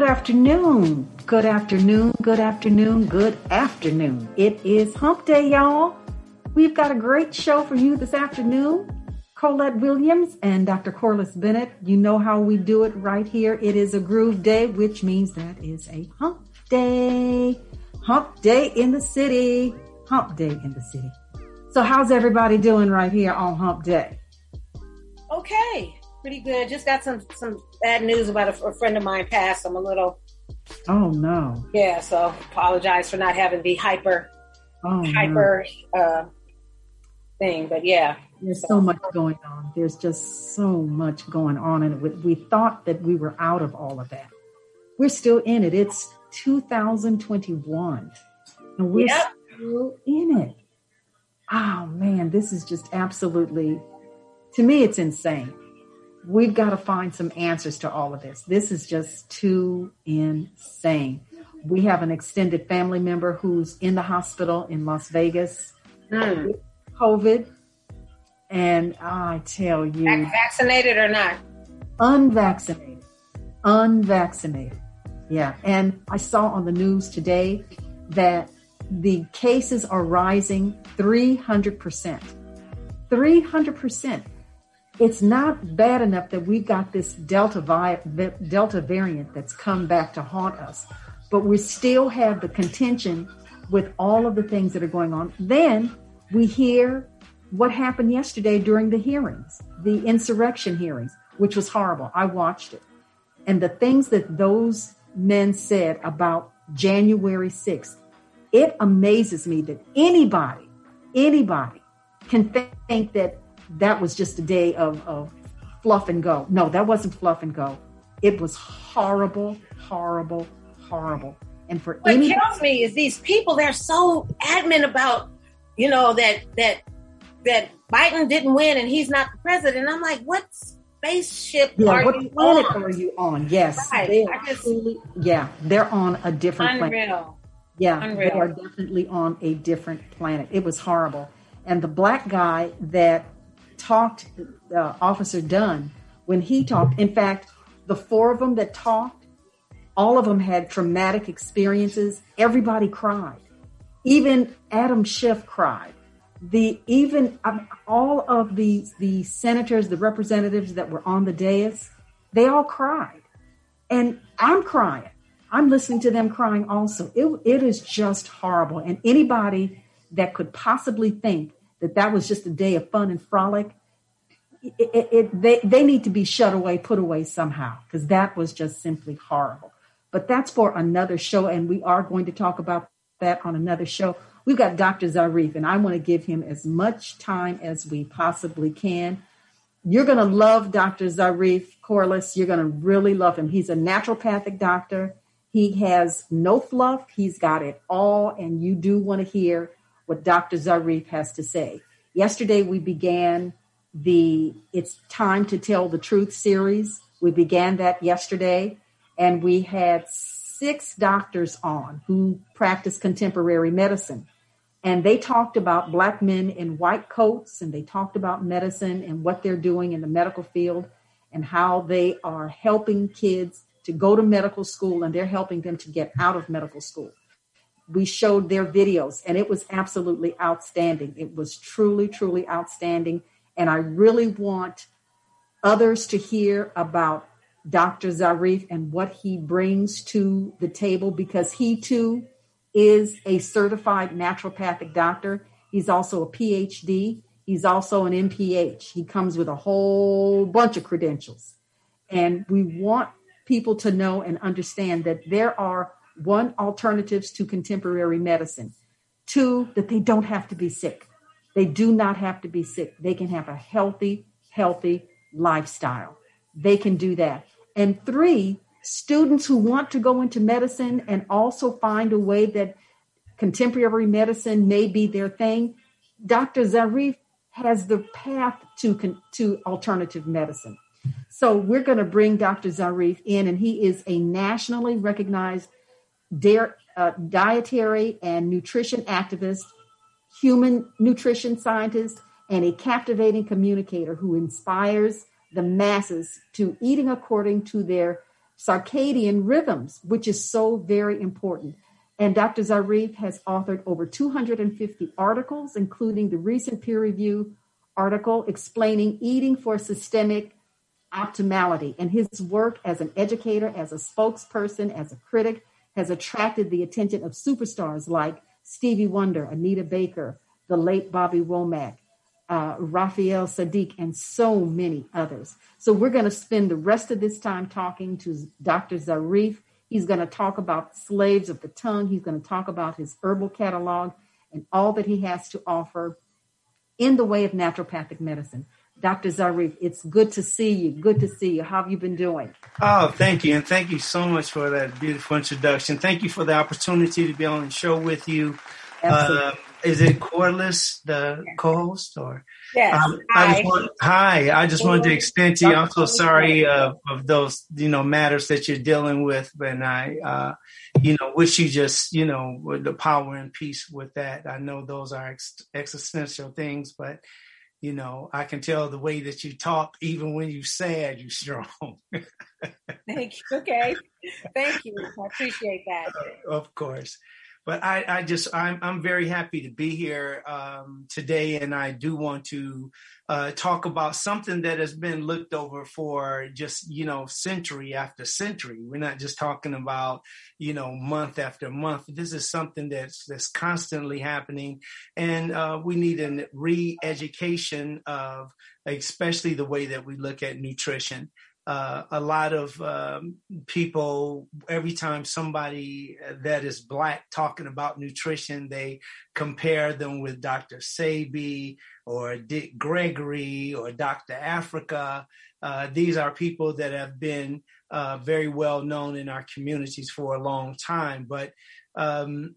Good afternoon. Good afternoon. Good afternoon. Good afternoon. It is hump day, y'all. We've got a great show for you this afternoon. Collette Williams and Dr. Corliss Bennett. You know how we do it right here. It is a groove day, which means that is a hump day. Hump day in the city. Hump day in the city. So, how's everybody doing right here on hump day? Okay, pretty good. Just got some some bad news about a, a friend of mine passed. I'm a little. Oh no. Yeah, so apologize for not having the hyper Oh, no. hyper uh thing, but yeah. There's so much going on. There's just so much going on. And we, we thought that we were out of all of that. We're still in it. It's 2021. And we're Yep. still in it. Oh, man, this is just absolutely, to me, it's insane. We've got to find some answers to all of this. This is just too insane. We have an extended family member who's in the hospital in Las Vegas, Hmm. COVID. And I tell you, vaccinated or not? unvaccinated, unvaccinated. Yeah. And I saw on the news today that the cases are rising 300%. 300%. It's not bad enough that we've got this Delta, vi- Delta variant that's come back to haunt us, but we still have the contention with all of the things that are going on. Then we hear what happened yesterday during the hearings, the insurrection hearings, which was horrible. I watched it. And the things that those men said about January 6th, it amazes me that anybody, anybody can th- think that that was just a day of, of fluff and go. No, that wasn't fluff and go. It was horrible, horrible, horrible. And for What anybody, kills me is these people. They're so adamant about, you know, that that that Biden didn't win and he's not the president. I'm like, what spaceship yeah, are what you planet on? are you on? Yes, Right. they are just- truly, yeah, they're on a different planet. Yeah, Unreal. they are definitely on a different planet. It was horrible. And the black guy that talked, uh, Officer Dunn, when he talked, in fact, the four of them that talked, all of them had traumatic experiences. Everybody cried. Even Adam Schiff cried. The even um, all of the the senators, the representatives that were on the dais, they all cried and I'm crying. I'm listening to them crying also. It, it is just horrible. And anybody that could possibly think that that was just a day of fun and frolic, it, it, it- they, they need to be shut away, put away somehow, because that was just simply horrible. But that's for another show, and we are going to talk about that on another show. We've got Dr. Zarif, and I want to give him as much time as we possibly can. You're going to love Dr. Zarif Corliss. You're going to really love him. He's a naturopathic doctor. He has no fluff. He's got it all. And you do want to hear what Dr. Zarif has to say. Yesterday, we began the It's Time to Tell the Truth series. We began that yesterday, and we had six doctors on who practice contemporary medicine and they talked about black men in white coats and they talked about medicine and what they're doing in the medical field and how they are helping kids to go to medical school and they're helping them to get out of medical school we showed their videos and it was absolutely outstanding it was truly truly outstanding and i really want others to hear about dr zarif and what he brings to the table because he too is a certified naturopathic doctor. He's also a PhD. He's also an MPH. He comes with a whole bunch of credentials. And we want people to know and understand that there are one alternatives to contemporary medicine, two, that they don't have to be sick. They do not have to be sick. They can have a healthy, healthy lifestyle. They can do that. And three, students who want to go into medicine and also find a way that contemporary medicine may be their thing. Dr. Zarif has the path to, to alternative medicine. So we're going to bring Dr. Zarif in, and he is a nationally recognized dare, uh, dietary and nutrition activist, human nutrition scientist, and a captivating communicator who inspires the masses to eating according to their circadian rhythms, which is so very important. And Dr. Zarif has authored over 250 articles, including the recent peer review article explaining eating for systemic optimality. And his work as an educator, as a spokesperson, as a critic has attracted the attention of superstars like Stevie Wonder, Anita Baker, the late Bobby Womack, uh, Raphael Saadiq, and so many others. So we're going to spend the rest of this time talking to Dr. Zarif. He's going to talk about slaves of the tongue. He's going to talk about his herbal catalog and all that he has to offer in the way of naturopathic medicine. Dr. Zarif, it's good to see you. Good to see you. How have you been doing? Oh, thank you. And thank you so much for that beautiful introduction. Thank you for the opportunity to be on the show with you. Uh, is it Corliss, the co-host, or? Yes. Um, hi. I want, hi. I just wanted to extend to you. I'm so sorry uh, of those, you know, matters that you're dealing with, and I, uh, you know, wish you just, you know, the power and peace with that. I know those are ex- existential things, but you know, I can tell the way that you talk, even when you sad, you're strong. Thank you. Okay. Thank you. I appreciate that. of course but I, I just I'm I'm very happy to be here um, today, and I do want to uh, talk about something that has been looked over for just you know century after century. We're not just talking about you know month after month. This is something that's that's constantly happening, and uh, we need a re-education of especially the way that we look at nutrition uh, a lot of um, people, every time somebody that is black talking about nutrition, they compare them with Dr. Sebi or Dick Gregory or Dr. Afrika Uh, these are people that have been uh, very well known in our communities for a long time. But um,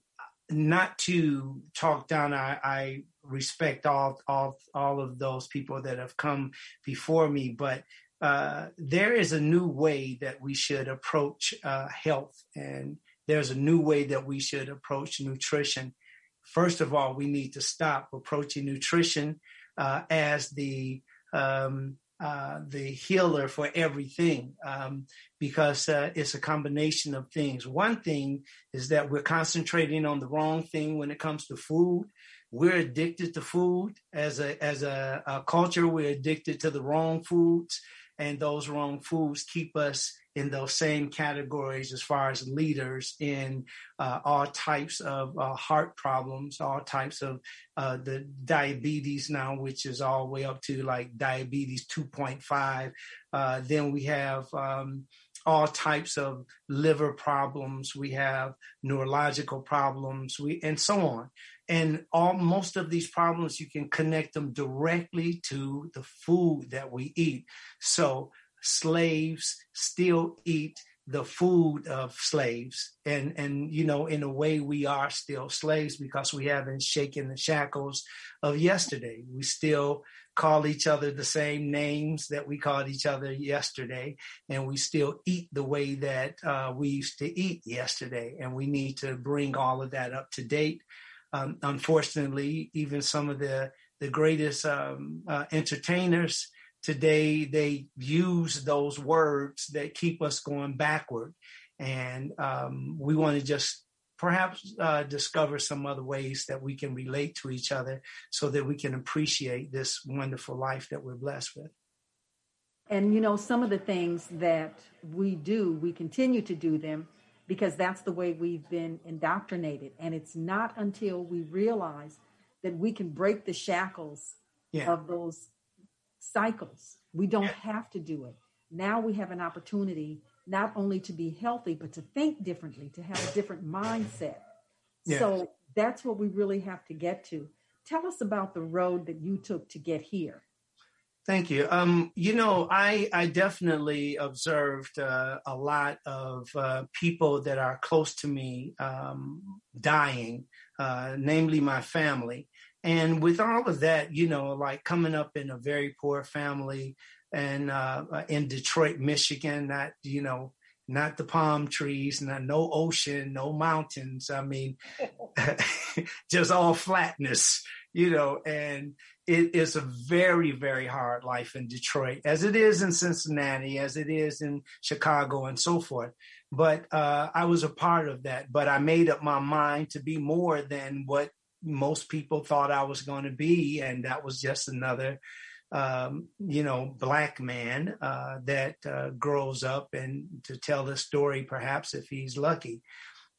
not to talk down, I, I respect all all all of those people that have come before me, but uh, there is a new way that we should approach uh, health, and there's a new way that we should approach nutrition. First of all, we need to stop approaching nutrition uh, as the um, uh, the healer for everything um, because uh, it's a combination of things. One thing is that we're concentrating on the wrong thing when it comes to food. We're addicted to food as a as a, a culture. We're addicted to the wrong foods and those wrong foods keep us in those same categories as far as leaders in uh, all types of uh, heart problems, all types of uh, the diabetes now, which is all the way up to like diabetes 2.5. Uh, then we have um, all types of liver problems. We have neurological problems. We and so on. And all most of these problems, you can connect them directly to the food that we eat. So slaves still eat the food of slaves and and you know in a way we are still slaves because we haven't shaken the shackles of yesterday we still call each other the same names that we called each other yesterday and we still eat the way that uh, we used to eat yesterday and we need to bring all of that up to date. Um, unfortunately, even some of the the greatest um, uh, entertainers today they use those words that keep us going backward, and um, we want to just perhaps uh, discover some other ways that we can relate to each other so that we can appreciate this wonderful life that we're blessed with. And you know, some of the things that we do, we continue to do them because that's the way we've been indoctrinated. And it's not until we realize that we can break the shackles yeah. of those cycles. We don't yeah. have to do it. Now we have an opportunity not only to be healthy, but to think differently, to have a different mindset. Yeah. So that's what we really have to get to. Tell us about the road that you took to get here. Thank you. Um, you know, I I definitely observed uh, a lot of uh, people that are close to me um, dying, uh, namely my family. And with all of that, you know, like coming up in a very poor family and uh, in Detroit, Michigan, not you know, not the palm trees, not no ocean, no mountains. I mean, just all flatness, you know, and it is a very, very hard life in Detroit, as it is in Cincinnati, as it is in Chicago, and so forth. But uh, I was a part of that. But I made up my mind to be more than what most people thought I was going to be, and that was just another, um, you know, black man uh, that uh, grows up and to tell the story, perhaps if he's lucky.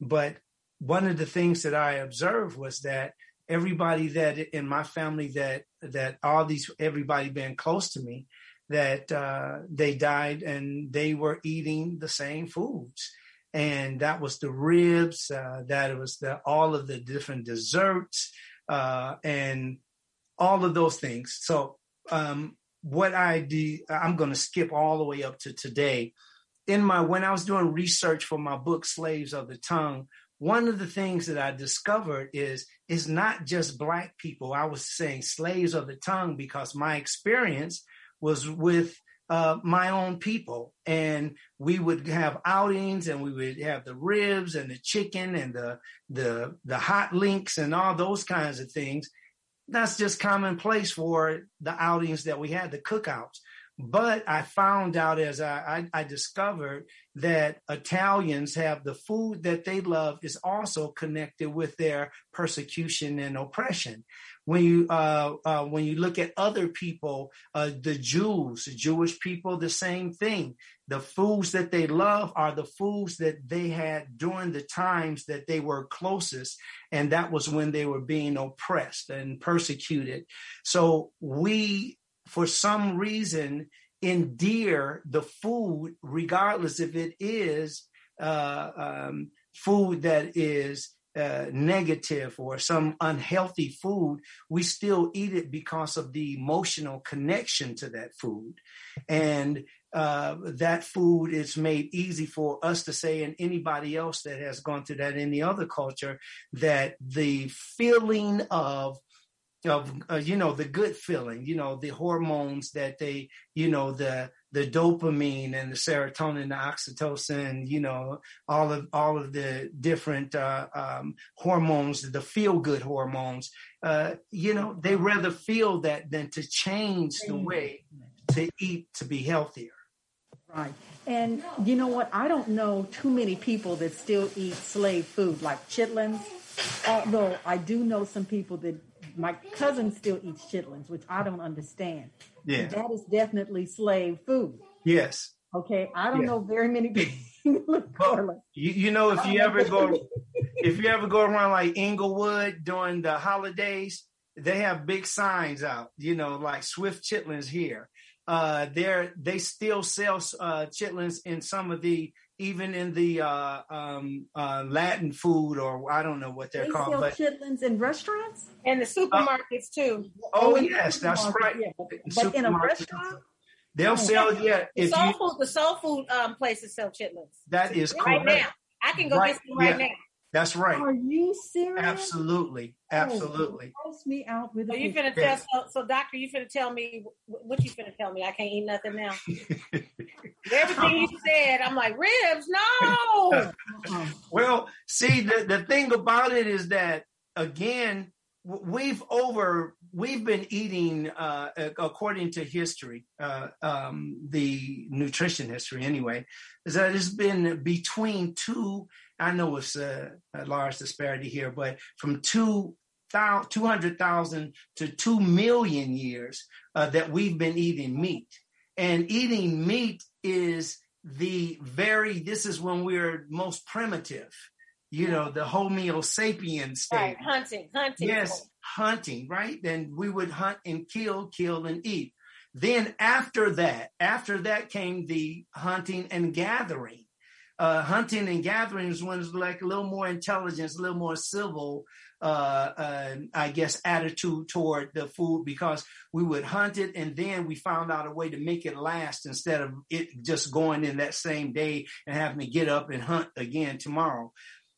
But one of the things that I observed was that everybody that in my family that that all these everybody been close to me that uh, they died and they were eating the same foods and that was the ribs uh, that was the all of the different desserts uh, and all of those things so um, what i do i'm going to skip all the way up to today in my when i was doing research for my book slaves of the tongue one of the things that I discovered is it's not just black people. I was saying slaves of the tongue because my experience was with uh, my own people, and we would have outings, and we would have the ribs and the chicken and the the the hot links and all those kinds of things. That's just commonplace for the outings that we had, the cookouts. But I found out as I, I, I, discovered that Italians have the food that they love is also connected with their persecution and oppression. When you uh, uh, when you look at other people, uh, the Jews, the Jewish people, the same thing. The foods that they love are the foods that they had during the times that they were closest, and that was when they were being oppressed and persecuted. So we for some reason endear the food, regardless if it is uh, um, food that is uh, negative or some unhealthy food, we still eat it because of the emotional connection to that food. And uh, that food is made easy for us to say, and anybody else that has gone through that in the other culture, that the feeling of of uh, you know the good feeling you know the hormones that they you know the the dopamine and the serotonin the oxytocin you know all of all of the different uh, um, hormones the feel good hormones uh, you know they rather feel that than to change the way to eat to be healthier. Right. And you know what? I don't know too many people that still eat slave food like chitlins. Although i do know some people that my cousin still eats chitlins, which I don't understand. Yeah. That is definitely slave food. Yes. Okay. I don't yeah. know very many people. you, you know, if you ever go, if you ever go around like Inglewood during the holidays, they have big signs out, you know, like Swift Chitlins here. Uh, they're, they still sell uh, chitlins in some of the even in the uh, um, uh, Latin food, or I don't know what they're they called. Sell but chitlins in restaurants and the supermarkets uh, too. Oh, oh yes, that's right. Yeah, but, but in a restaurant. They'll oh, sell yeah. The soul you, food, the soul food um, places sell chitlins. That is right correct. now. I can go right, get some right yeah. now. That's right. Are you serious? Absolutely, oh, absolutely. Oh, me out with. So you finna tell so, so, doctor, you finna tell me what you finna tell me? I can't eat nothing now. Everything you said, I'm like ribs. No. well, see, the the thing about it is that again, we've over we've been eating uh, according to history uh, um, the nutrition history anyway is that it's been between two I know it's a, a large disparity here, but from two 200,000 to 2 million years uh, that we've been eating meat. And eating meat is the very, this is when we're most primitive, you know, the Homo sapiens state. Right, hunting, hunting. Yes, hunting, right? Then we would hunt and kill, kill and eat. Then after that, after that came the hunting and gathering uh, hunting and gathering is like a little more intelligence, a little more civil, uh, uh, I guess, attitude toward the food because we would hunt it and then we found out a way to make it last instead of it just going in that same day and having to get up and hunt again tomorrow.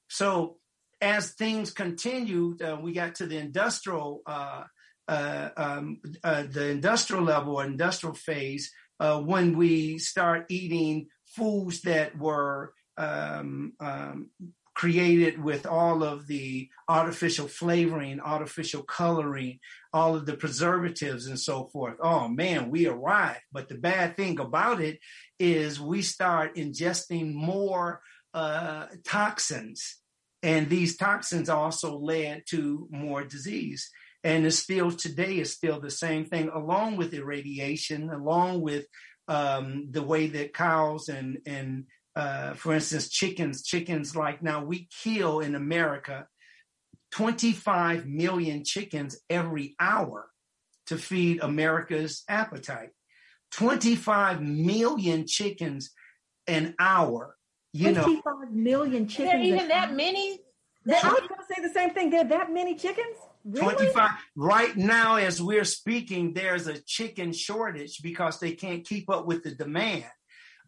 So as things continued, uh, we got to the industrial, uh, uh, um, the industrial level or industrial phase when we start eating foods that were um, um, created with all of the artificial flavoring, artificial coloring, all of the preservatives and so forth. Oh man, we arrived. But the bad thing about it is we start ingesting more uh, toxins. And these toxins also led to more disease. And it's still today is still the same thing, along with irradiation, along with um, the way that cows and and uh, for instance, chickens, chickens like now we kill in America 25 million chickens every hour to feed America's appetite. 25 million chickens an hour. You 25 know, million chickens. There even that many? I was going to say the same thing. There are that many chickens? Really? 25 right now as we're speaking there's a chicken shortage because they can't keep up with the demand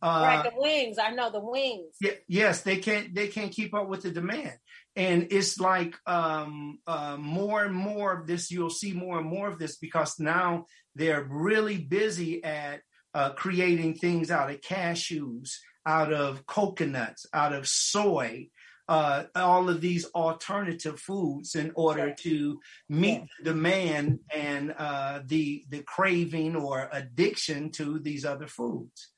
uh, right, the wings. I know the wings. Yeah, yes, they can't. They can't keep up with the demand, and it's like um, uh, more and more of this. You'll see more and more of this because now they're really busy at uh, creating things out of cashews, out of coconuts, out of soy. Uh, all of these alternative foods in order to meet the demand and uh, the the craving or addiction to these other foods.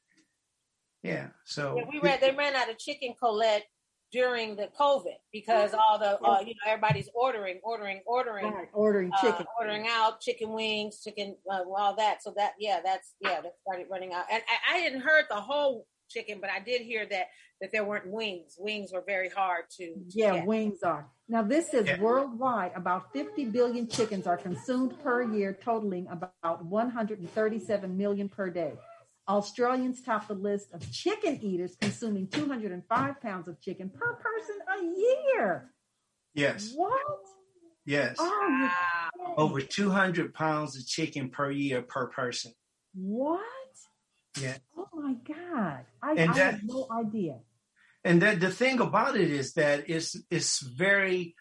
Yeah. So yeah, we ran. They ran out of chicken Collette during the COVID because all the uh, you know everybody's ordering, ordering, ordering, right, ordering uh, chicken, ordering out chicken wings, chicken, uh, all that. So that yeah, that's yeah, that started running out. And I, I hadn't heard the whole chicken, but I did hear that that there weren't wings. Wings were very hard to. to yeah, get. wings are. Now this is yeah. worldwide, about 50 billion chickens are consumed per year, totaling about 137 million per day. Australians top the list of chicken eaters, consuming 205 pounds of chicken per person a year. Yes. What? Yes. Oh, Over 200 pounds of chicken per year per person. What? Yeah. Oh my God. I, and I that, have no idea. And that the thing about it is that it's it's very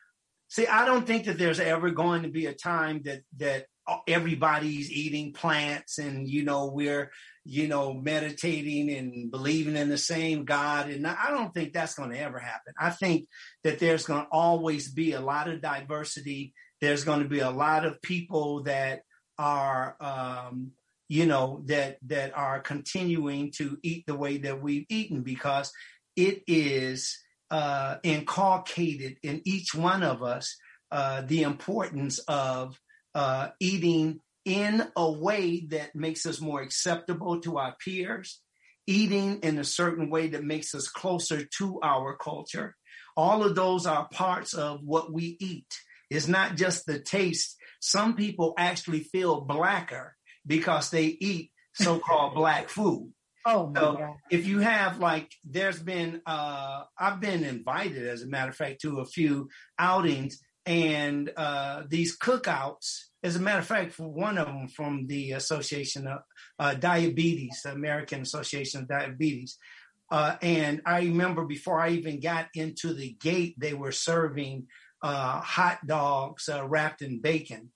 see, I don't think that there's ever going to be a time that that everybody's eating plants and you know we're you know meditating and believing in the same god. And i don't think that's going to ever happen. I think that there's going to always be a lot of diversity. There's going to be a lot of people that are um, you know that that are continuing to eat the way that we've eaten because it is uh, inculcated in each one of us uh, the importance of uh, eating in a way that makes us more acceptable to our peers, eating in a certain way that makes us closer to our culture. All of those are parts of what we eat. It's not just the taste. Some people actually feel blacker because they eat so-called black food. Oh so God. if you have like there's been uh I've been invited as a matter of fact to a few outings and uh, these cookouts. As a matter of fact, for one of them from the Association of uh, Diabetes, the American Association of Diabetes. Uh, and I remember before I even got into the gate, they were serving uh, hot dogs uh, wrapped in bacon.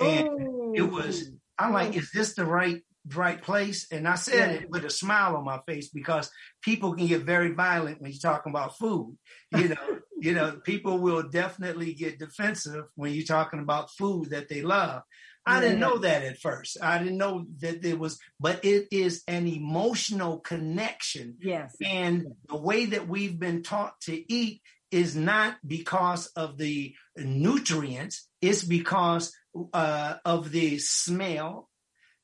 And oh. it was, I'm like, is this the right right place. And I said yeah. it with a smile on my face because people can get very violent when you're talking about food. You know, you know, people will definitely get defensive when you're talking about food that they love. I didn't know that at first. I didn't know that there was, but it is an emotional connection. Yes. And the way that we've been taught to eat is not because of the nutrients, it's because uh, of the smell,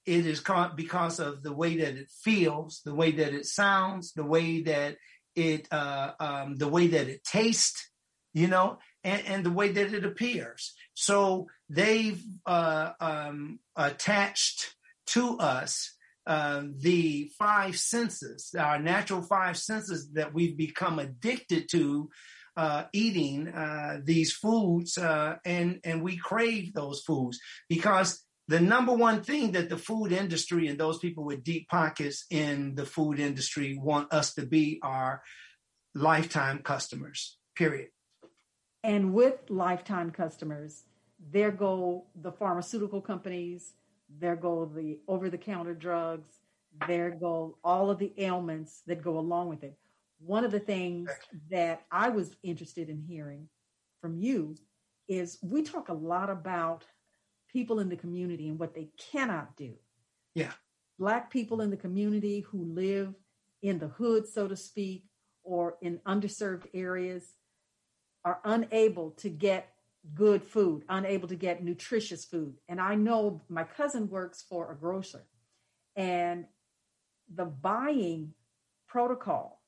it is because of the way that it feels, the way that it sounds, the way that it, uh, um, the way that it tastes, you know, and, and the way that it appears. So they've uh, um, attached to us uh, the five senses, our natural five senses that we've become addicted to uh, eating uh, these foods, uh, and and we crave those foods because the number one thing that the food industry and those people with deep pockets in the food industry want us to be are lifetime customers, period. And with lifetime customers, their goal, the pharmaceutical companies, their goal, the over the counter drugs, their goal, all of the ailments that go along with it. one of the things that I was interested in hearing from you is we talk a lot about people in the community and what they cannot do. Yeah. Black people in the community who live in the hood, so to speak, or in underserved areas are unable to get good food, unable to get nutritious food. And I know my cousin works for a grocer, and the buying protocol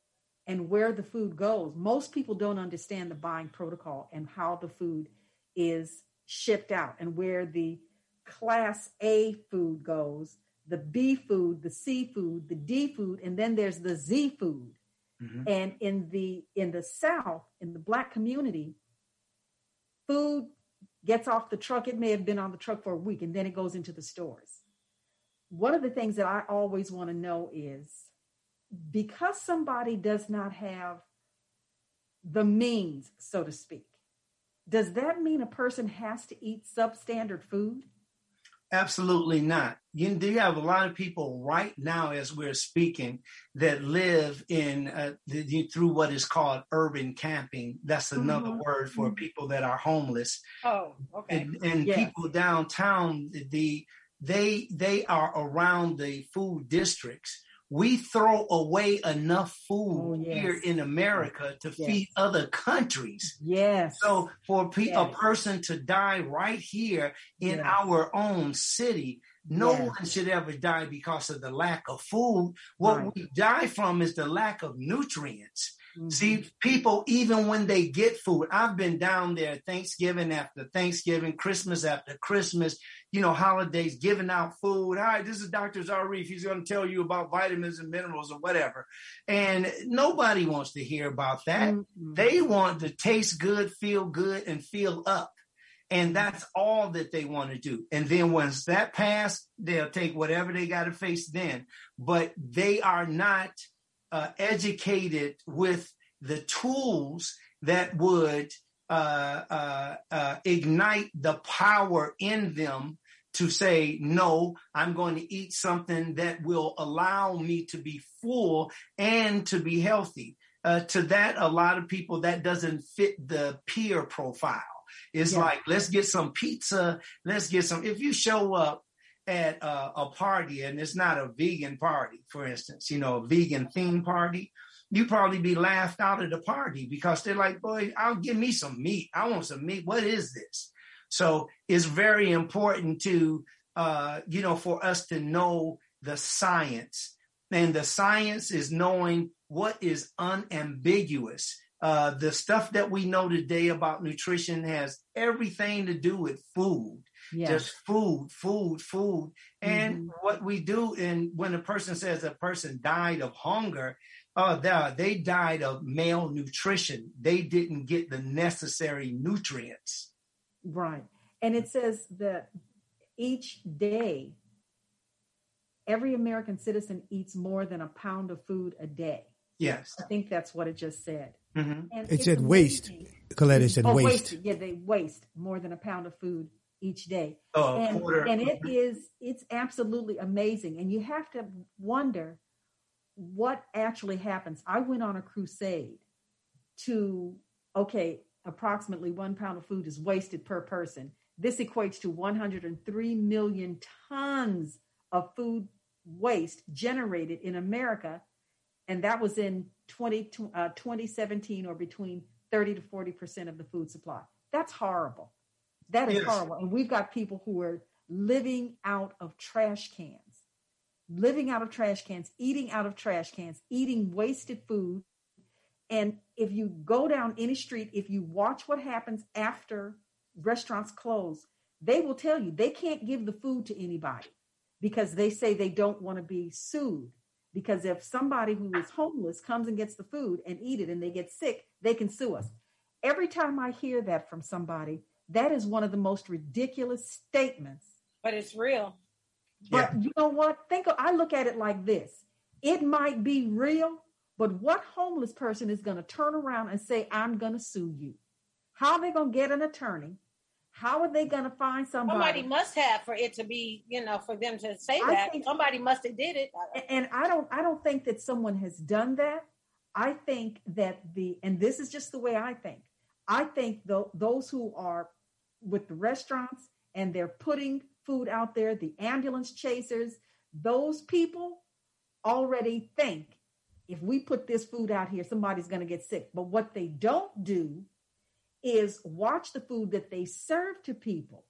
and where the food goes, most people don't understand the buying protocol and how the food is shipped out and where the class A food goes, the B food, the C food, the D food, and then there's the Z food. Mm-hmm. And in the in the South, in the black community, food gets off the truck. It may have been on the truck for a week and then it goes into the stores. One of the things that I always want to know is because somebody does not have the means, so to speak, does that mean a person has to eat substandard food? Absolutely not. You do have a lot of people right now, as we're speaking, that live in uh, the, through what is called urban camping. That's another mm-hmm. word for mm-hmm. people that are homeless. Oh, okay. And, and people downtown, the they they are around the food districts we throw away enough food oh, yes. here in America to yes. feed other countries. Yes. So for pe- yes. a person to die right here in our own city, no one should ever die because of the lack of food. What right. we die from is the lack of nutrients. Mm-hmm. See, people, even when they get food, I've been down there Thanksgiving after Thanksgiving, Christmas after Christmas, you know, holidays, giving out food. Hi, this is Dr. Zarif. He's going to tell you about vitamins and minerals or whatever. And nobody wants to hear about that. Mm-hmm. They want to taste good, feel good, and feel up. And that's all that they want to do. And then once that passed, they'll take whatever they got to face then. But they are not uh, educated with the tools that would uh, uh, uh, ignite the power in them to say, no, I'm going to eat something that will allow me to be full and to be healthy. Uh, to that, a lot of people that doesn't fit the peer profile. It's yeah. like, let's get some pizza. Let's get some. If you show up at a, a, party and it's not a vegan party, for instance, you know, a vegan theme party, you probably be laughed out of the party because they're like, boy, I'll give me some meat. I want some meat. What is this? So it's very important to, uh, you know, for us to know the science. And the science is knowing what is unambiguous. Uh, the stuff that we know today about nutrition has everything to do with food just food, food, food. And mm-hmm. what we do and when a person says a person died of hunger, oh, they, they died of malnutrition. They didn't get the necessary nutrients. Right. And it says that each day, every American citizen eats more than a pound of food a day. Yes. I think that's what it just said. Mm-hmm. It said waste. Collette, said oh, waste. waste. Yeah, they waste more than a pound of food each day. Oh, and, and it is it's absolutely amazing. And you have to wonder what actually happens. I went on a crusade to okay, approximately one pound of food is wasted per person. This equates to 103 million tons of food waste generated in America. And that was in 20, uh, 2017 or between 30 to 40% of the food supply. That's horrible. That is yes. horrible. And we've got people who are living out of trash cans, living out of trash cans, eating out of trash cans, eating wasted food. And if you go down any street, if you watch what happens after restaurants close, they will tell you they can't give the food to anybody because they say they don't want to be sued. Because if somebody who is homeless comes and gets the food and eat it and they get sick, they can sue us. Every time I hear that from somebody, that is one of the most ridiculous statements. But it's real. But yeah. you know what? Think of, I look at it like this. It might be real, but what homeless person is going to turn around and say, I'm going to sue you? How are they going to get an attorney? How are they going to find somebody? Somebody must have for it to be, you know, for them to say that. Think, somebody must have did it. And I don't, I don't think that someone has done that. I think that the, and this is just the way I think, I think the, those who are with the restaurants and they're putting food out there, the ambulance chasers, those people already think if we put this food out here, somebody's going to get sick. But what they don't do is watch the food that they serve to people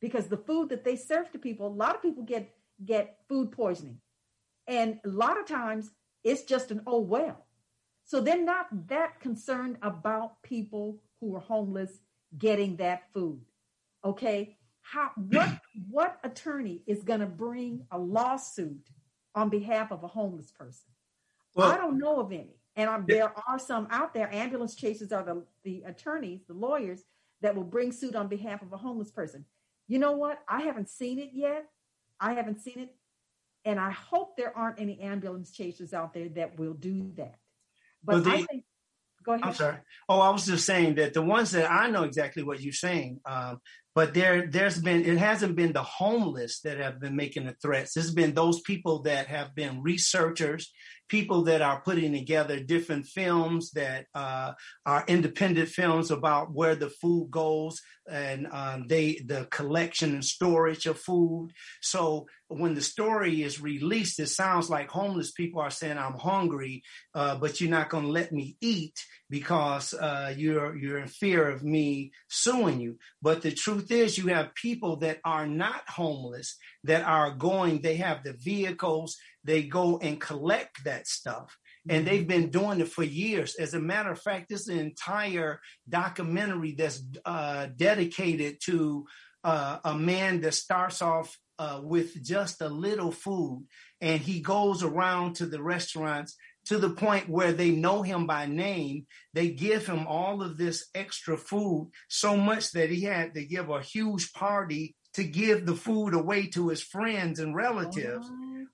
because the food that they serve to people, a lot of people get get food poisoning. And a lot of times it's just an oh well. So they're not that concerned about people who are homeless getting that food. Okay? How what what attorney is going to bring a lawsuit on behalf of a homeless person? Well, I don't know of any. And I'm, there are some out there. Ambulance chasers are the, the attorneys, the lawyers that will bring suit on behalf of a homeless person. You know what? I haven't seen it yet. I haven't seen it. And I hope there aren't any ambulance chasers out there that will do that. But well, the, I think, go ahead. I'm sorry. Oh, I was just saying that the ones that I know exactly what you're saying, um, but there, there's been, it hasn't been the homeless that have been making the threats. It's been those people that have been researchers people that are putting together different films that uh, are independent films about where the food goes and um, they the collection and storage of food. So when the story is released, it sounds like homeless people are saying, "I'm hungry, uh, but you're not going to let me eat because uh, you're you're in fear of me suing you." But the truth is, you have people that are not homeless that are going. They have the vehicles they go and collect that stuff. And they've mm-hmm. been doing it for years. As a matter of fact, this is an entire documentary that's uh, dedicated to uh, a man that starts off uh, with just a little food and he goes around to the restaurants to the point where they know him by name. They give him all of this extra food, so much that he had to give a huge party to give the food away to his friends and relatives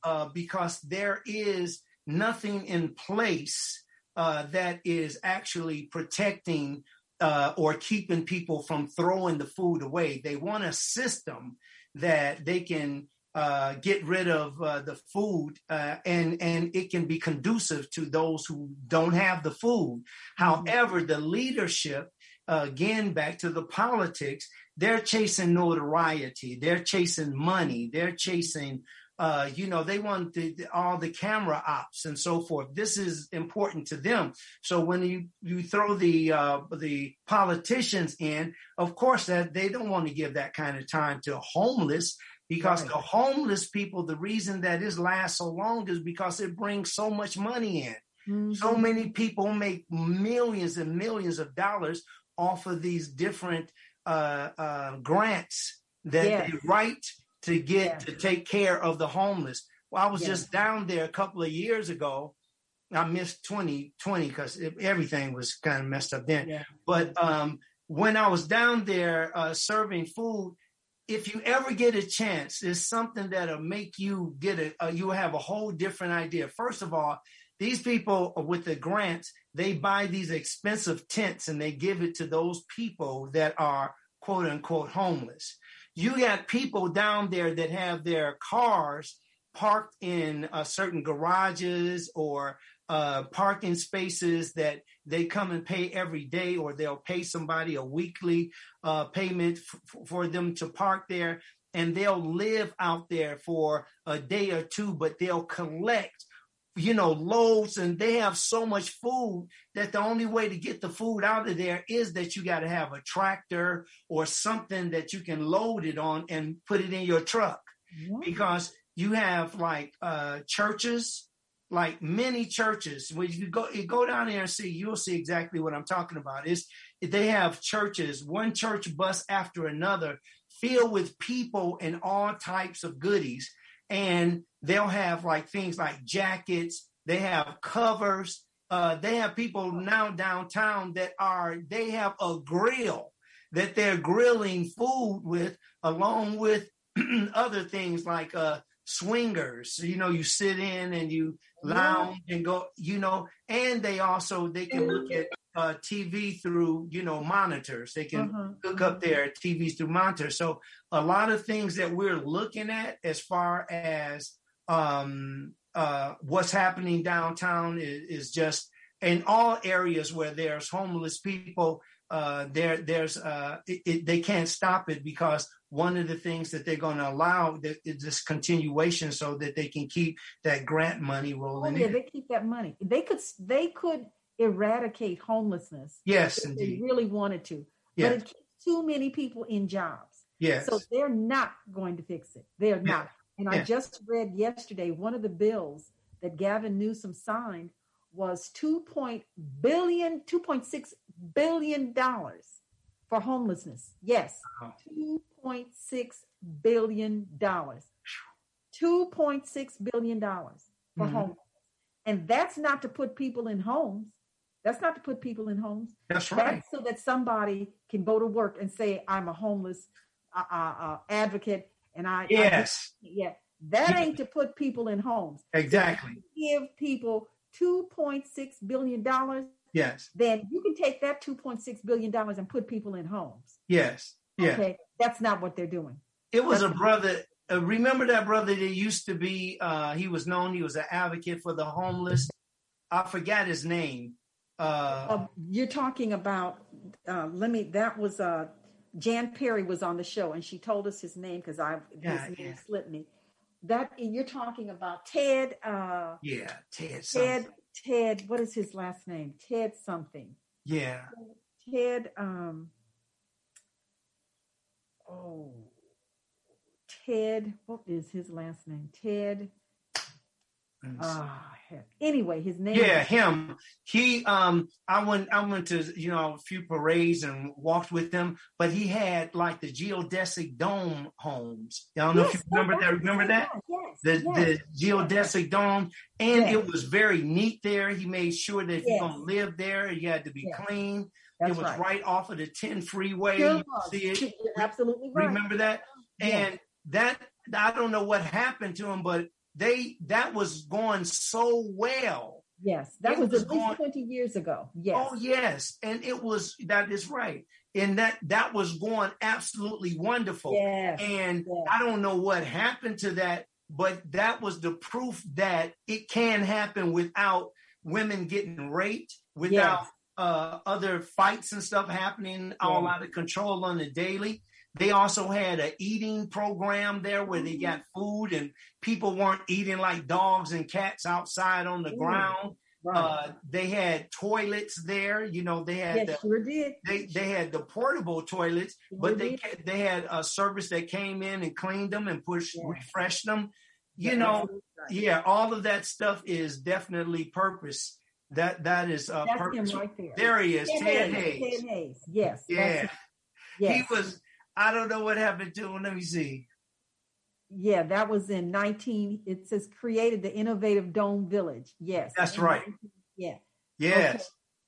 uh, because there is nothing in place uh, that is actually protecting uh, or keeping people from throwing the food away. They want a system that they can uh, get rid of uh, the food uh, and and it can be conducive to those who don't have the food. Mm-hmm. However, the leadership again back to the politics they're chasing notoriety they're chasing money they're chasing uh, you know, they want the, the, all the camera ops and so forth. This is important to them. So when you, you throw the uh, the politicians in, of course that they don't want to give that kind of time to homeless because right. the homeless people, the reason that this lasts so long is because it brings so much money in. Mm-hmm. So many people make millions and millions of dollars off of these different uh, uh, grants that yes. they write to get yeah. to take care of the homeless. Well, I was yeah. just down there a couple of years ago. I missed 2020 because everything was kind of messed up then. Yeah. But um, when I was down there uh, serving food, if you ever get a chance, it's something that'll make you get a, uh, you have a whole different idea. First of all, these people with the grants, they buy these expensive tents and they give it to those people that are quote unquote homeless. You got people down there that have their cars parked in uh, certain garages or uh, parking spaces that they come and pay every day, or they'll pay somebody a weekly uh, payment f- for them to park there. And they'll live out there for a day or two, but they'll collect you know, loaves and they have so much food that the only way to get the food out of there is that you got to have a tractor or something that you can load it on and put it in your truck because you have like uh, churches, like many churches. When you go, you go down there and see, you'll see exactly what I'm talking about. Is they have churches, one church bus after another, filled with people and all types of goodies and they'll have like things like jackets, they have covers, uh, they have people now downtown that are they have a grill that they're grilling food with, along with other things like uh, swingers. You know, you sit in and you lounge and go. You know, and they also they can look at uh, TV through, you know, monitors. They can uh-huh. hook up their TVs through monitors. So a lot of things that we're looking at as far as um, uh, what's happening downtown is, is just in all areas where there's homeless people, uh, there there's uh, it, it, they can't stop it because one of the things that they're going to allow is this continuation so that they can keep that grant money rolling. Oh, yeah, in. they keep that money. They could they could eradicate homelessness. Yes, if they really wanted to, yes. but it keeps too many people in jobs. Yes, so they're not going to fix it. They're not. And I just read yesterday one of the bills that Gavin Newsom signed was 2. billion, 2.6 billion dollars for homelessness. Yes, uh-huh. 2.6 billion dollars. 2.6 billion dollars for mm-hmm. homelessness. And that's not to put people in homes. That's not to put people in homes. That's right. That's so that somebody can go to work and say, "I'm a homeless uh, uh, uh advocate," and I yes, I yeah, that ain't to put people in homes. Exactly. Give people two point six billion dollars. Yes. Then you can take that two point six billion dollars and put people in homes. Yes. Yeah. Okay. That's not what they're doing. It was That's a brother. Uh, remember that brother that used to be? Uh, he was known. He was an advocate for the homeless. I forgot his name. Uh, uh, you're talking about. Uh, let me. That was uh, Jan Perry was on the show, and she told us his name because I yeah, his name yeah. slipped me that you're talking about Ted. Uh, yeah, Ted. Ted. Something. Ted. What is his last name? Ted something. Yeah. Ted. Um. Oh. Ted. What is his last name? Ted. Uh, anyway, his name. Yeah, him. He. Um. I went. I went to you know a few parades and walked with him, but he had like the geodesic dome homes. I don't know yes, if you remember that. Remember that? Yes. The yes. the geodesic dome, and it was very neat there. He made sure that if you're gonna live there, you had to be clean. That's it was right. right. off of the 10 freeway. Sure see it. You're absolutely right. Remember that? And that I don't know what happened to him, but they that was going so well. Yes, that was, was, at least 20 years ago. Yes. Oh yes, and it was that is right. And that that was going absolutely wonderful. Yes. And yes. I don't know what happened to that, but that was the proof that it can happen without women getting raped, without yes. uh, other fights and stuff happening all out of control on the daily. They also had an eating program there where they got mm-hmm. food and people weren't eating like dogs and cats outside on the Ooh, ground. Right. Uh, they had toilets there. You know, they had yes, the, sure did. They they had the portable toilets, sure but they did. they had a service that came in and cleaned them and pushed yeah. refreshed them. You yeah, know, yeah, all of that stuff is definitely purpose. That that is uh, that's purpose. Right there. there he is, Ted, Ted Hayes. Hayes. Ted Hayes. Yes. Yeah. Yes. He was I don't know what happened to him. Let me see. Yeah, that was in 19. It says created the innovative dome village. Yes. That's right. 19, yeah. Yes. Okay.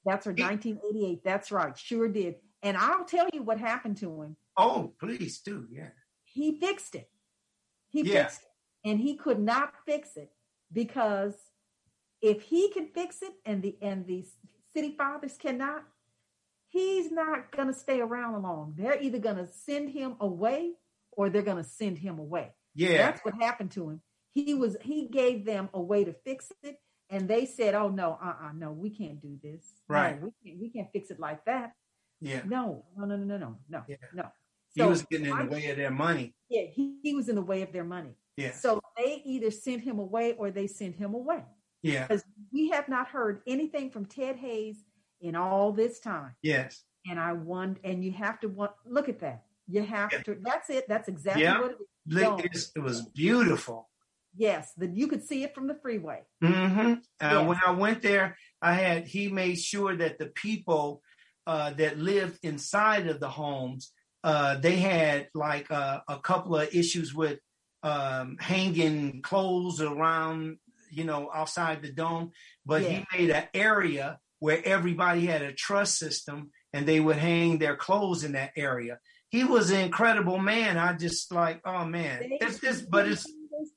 That's for 1988. That's right. Sure did. And I'll tell you what happened to him. Oh, please do. Yeah. He fixed it. He yeah. fixed it. And he could not fix it because if he can fix it and the and the city fathers cannot, he's not going to stay around long. They're either going to send him away or they're going to send him away. Yeah. That's what happened to him. He was he gave them a way to fix it and they said, "Oh no, uh-uh, no, we can't do this. Right. No, we can't we can't fix it like that." Yeah. No, no, no, no, no, no, no. Yeah. No. So he was getting in the way of their money. Yeah, he, he was in the way of their money. Yeah. So they either sent him away or they sent him away. Yeah. Because we have not heard anything from Ted Hayes in all this time. Yes. And I won, and you have to want, look at that. You have yeah. to, that's it. That's exactly yeah. what it is. It was beautiful. Yes. The, you could see it from the freeway. Mm-hmm. Uh, yes. When I went there, I had, he made sure that the people uh, that lived inside of the homes, uh, they had like uh, a couple of issues with um, hanging clothes around, you know, outside the dome. But yeah. he made an area where everybody had a trust system and they would hang their clothes in that area. He was an incredible man. I just like, oh man, they, it's just, but it's.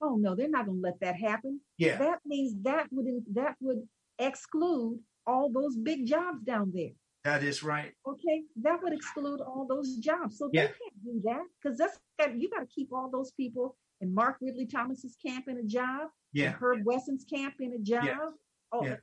Oh no, they're not going to let that happen. Yeah, that means that would that would exclude all those big jobs down there. That is right. Okay, that would exclude all those jobs. So yeah. they can't do that because that's you got to keep all those people in Mark Ridley Thomas's camp in a job. Yeah. Herb Wesson's camp in a job. Yeah. Oh, yeah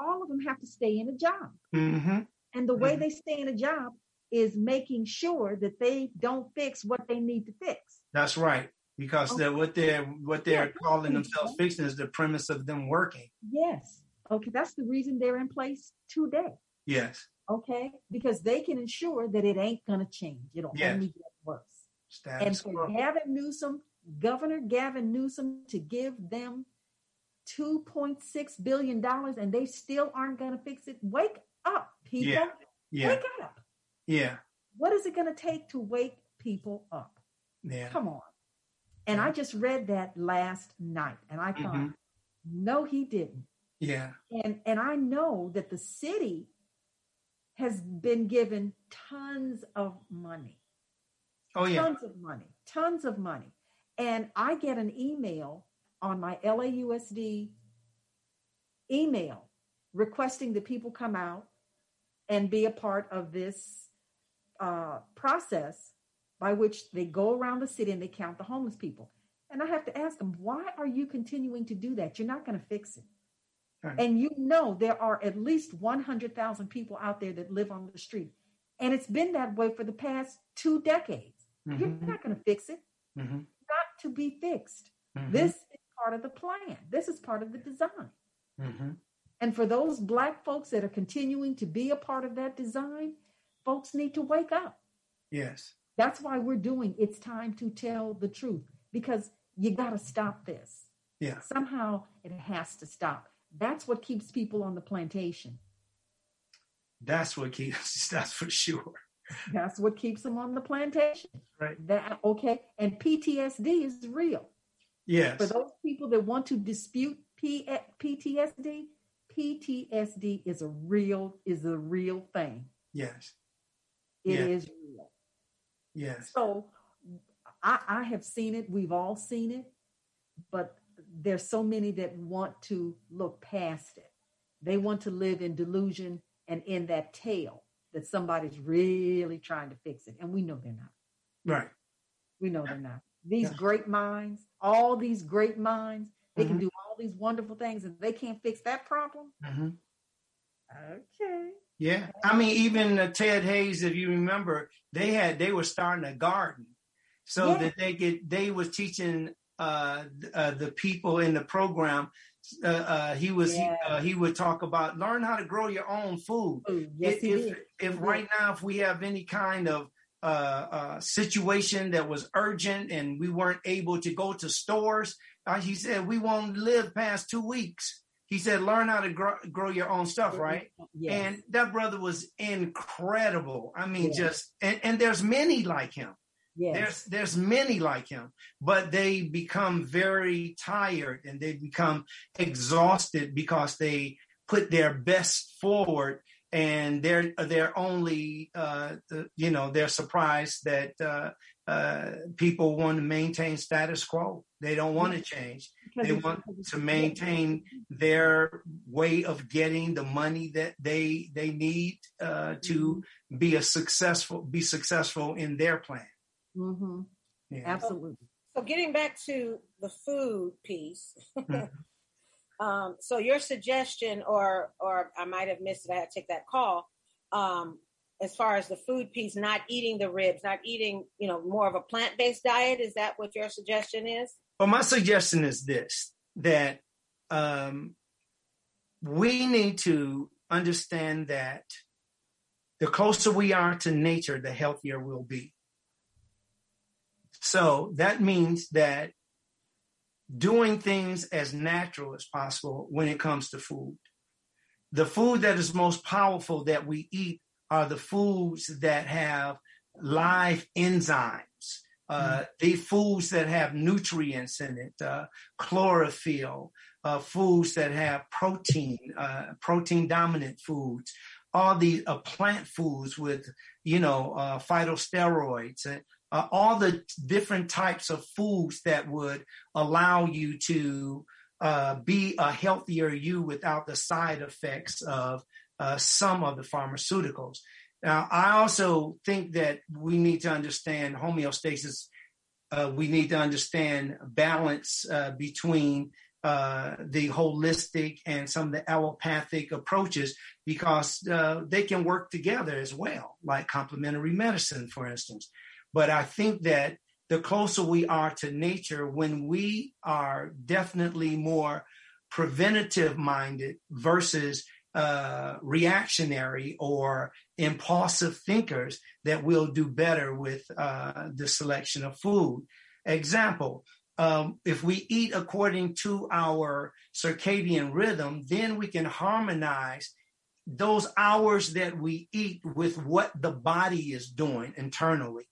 all of them have to stay in a job. Mm-hmm. And the way Mhm. they stay in a job is making sure that they don't fix what they need to fix. That's right. Because they're, what they're what they're Yeah, calling themselves right. fixing is the premise of them working. Yes. Okay. That's the reason they're in place today. Yes. Okay. Because they can ensure that it ain't going to change. It'll Yes. only get worse. Status and for. Gavin Newsom, Governor Gavin Newsom, to give them $2.6 billion and they still aren't going to fix it, wake up, people. Yeah. Yeah. Wake up. Yeah. What is it going to take to wake people up? Yeah. Come on. And I just read that last night and I thought, Mhm. no, he didn't. Yeah. And and I know that the city has been given tons of money. Oh yeah. Tons of money. Tons of money. And I get an email on my LAUSD email requesting that people come out and be a part of this uh, process by which they go around the city and they count the homeless people. And I have to ask them, why are you continuing to do that? You're not going to fix it. Right. And you know there are at least 100,000 people out there that live on the street. And it's been that way for the past two decades. You're Mhm. not going to fix it. Mhm. Not to be fixed. Mhm. This is part of the plan. This is part of the design. Mhm. And for those black folks that are continuing to be a part of that design, folks need to wake up. Yes. That's why we're doing it's time to tell the truth because you got to stop this. Yeah. Somehow it has to stop. That's what keeps people on the plantation. That's what keeps. That's for sure. That's what keeps them on the plantation. Right. That okay. And PTSD is real. Yes. For those people that want to dispute P- eh, PTSD, PTSD is a real is a real thing. yes. It Yeah. is real. Yes. So I, I have seen it. We've all seen it, but there's so many that want to look past it. They want to live in delusion and in that tale that somebody's really trying to fix it, and we know they're not. Right. We know they're not. These Yeah. great minds, all these great minds, they can Mhm. do all these wonderful things, and they can't fix that problem. Mhm. Okay. Yeah. I mean, even uh, Ted Hayes, if you remember, they had they were starting a garden so Yeah. that they could they was teaching uh, uh the people in the program. Uh, uh, he was Yeah. he, uh, he would talk about learn how to grow your own food. Food. Yes, if if, if right now if we have any kind of uh, uh, situation that was urgent and we weren't able to go to stores, uh, he said we won't live past two weeks. He said learn how to grow, grow your own stuff, right? Yes. And that brother was incredible. I mean, Yes. just and, and there's many like him. yes. There's there's many like him, but they become very tired and they become exhausted because they put their best forward and they're they're only uh, you know they're surprised that uh, uh, people want to maintain status quo. They don't want to change. They want to maintain their way of getting the money that they they need uh, to be a successful be successful in their plan. Mm-hmm. Yeah. Absolutely. So getting back to the food piece. Um, so your suggestion, or or I might have missed it. I had to take that call. Um, as far as the food piece, not eating the ribs, not eating, you know, more of a plant based diet. Is that what your suggestion is? Well, my suggestion is this: that um, we need to understand that the closer we are to nature, the healthier we'll be. So that means that doing things as natural as possible when it comes to food. The food that is most powerful that we eat are the foods that have live enzymes, uh, the foods that have nutrients in it, uh, chlorophyll, uh, foods that have protein, uh, protein dominant foods, all the uh, plant foods with, you know, uh, phytosteroids, and uh, all the different types of foods that would allow you to uh, be a healthier you without the side effects of uh, some of the pharmaceuticals. Now, I also think that we need to understand homeostasis. Uh, we need to understand balance uh, between uh, the holistic and some of the allopathic approaches because uh, they can work together as well, like complementary medicine, for instance. But I think that the closer we are to nature, when we are definitely more preventative minded versus uh, reactionary or impulsive thinkers, that we'll do better with uh, the selection of food. Example, um, if we eat according to our circadian rhythm, then we can harmonize those hours that we eat with what the body is doing internally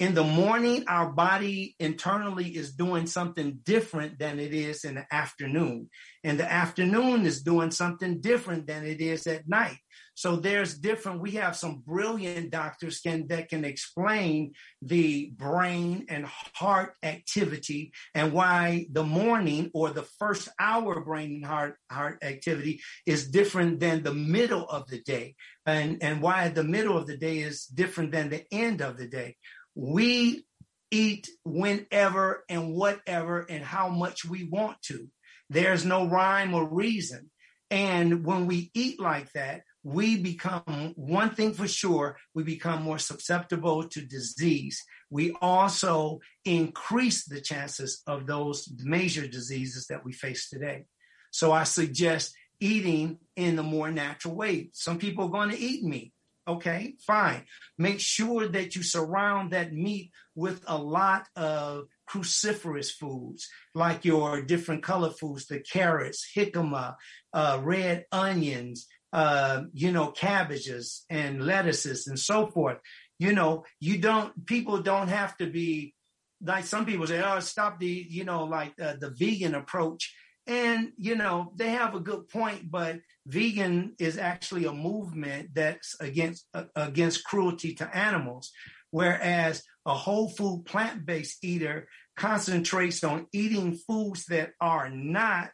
in the morning, our body internally is doing something different than it is in the afternoon. And the afternoon is doing something different than it is at night. So there's different, we have some brilliant doctors can, that can explain the brain and heart activity and why the morning or the first hour brain and heart, heart activity is different than the middle of the day. And, and why the middle of the day is different than the end of the day we eat whenever and whatever and how much we want to. There's no rhyme or reason. And when we eat like that, we become one thing for sure, we become more susceptible to disease. We also increase the chances of those major diseases that we face today. So I suggest eating in the more natural way. Some people are going to eat meat. Okay, fine. Make sure that you surround that meat with a lot of cruciferous foods, like your different color foods, the carrots, jicama, uh, red onions, uh, you know, cabbages and lettuces and so forth. You know, you don't, people don't have to be like some people say, oh, stop the, you know, like uh, the vegan approach. And, you know, they have a good point, but vegan is actually a movement that's against uh, against cruelty to animals. Whereas a whole food plant-based eater concentrates on eating foods that are not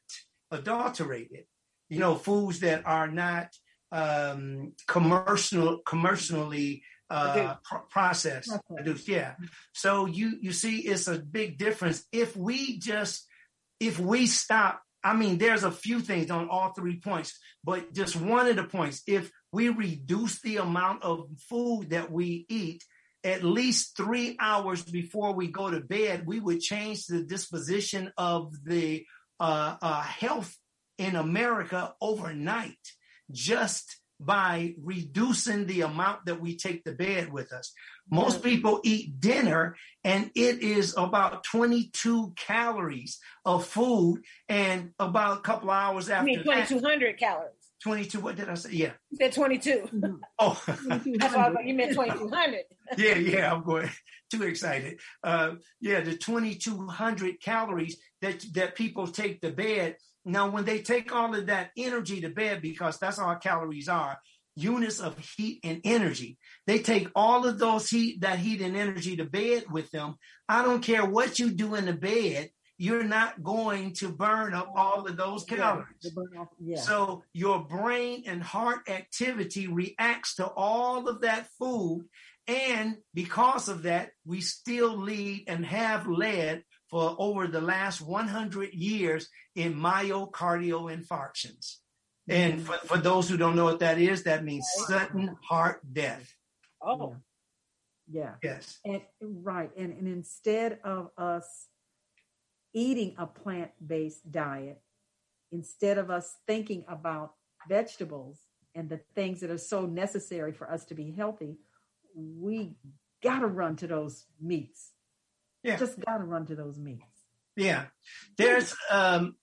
adulterated. You know foods that are not um, commercial commercially uh, processed. produced yeah. So you you see it's a big difference. If we just if we stop I mean, there's a few things on all three points, but just one of the points, if we reduce the amount of food that we eat at least three hours before we go to bed, we would change the disposition of the uh, uh, health in America overnight just by reducing the amount that we take to bed with us. Most people eat dinner and it is about 22 calories of food and about a couple hours after I mean 2200 calories? 22 what did i say? Yeah. You said 22 oh. That's why you meant 2200 yeah yeah i'm going too excited. Uh yeah the 2200 calories that that people take to bed. Now when they take all of that energy to bed because that's all calories are units of heat and energy. They take all of those heat, that heat and energy to bed with them. I don't care what you do in the bed, you're not going to burn up all of those calories. Yeah, yeah. So your brain and heart activity reacts to all of that food. And because of that, we still lead and have led for over the last 100 years in myocardial infarctions. And for, for those who don't know what that is, that means sudden heart death. Oh. Yeah. Yes. And right. And, and instead of us eating a plant-based diet, instead of us thinking about vegetables and the things that are so necessary for us to be healthy, we gotta run to those meats. Yeah. Just gotta run to those meats. Yeah. There's um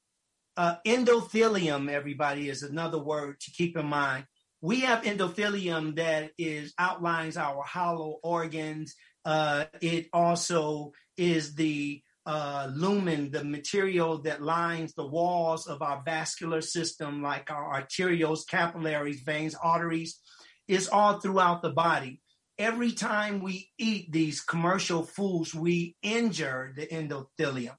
uh, endothelium, everybody, is another word to keep in mind. We have endothelium that is outlines our hollow organs. Uh, it also is the uh, lumen, the material that lines the walls of our vascular system, like our arterioles, capillaries, veins, arteries. It's all throughout the body. Every time we eat these commercial foods, we injure the endothelium.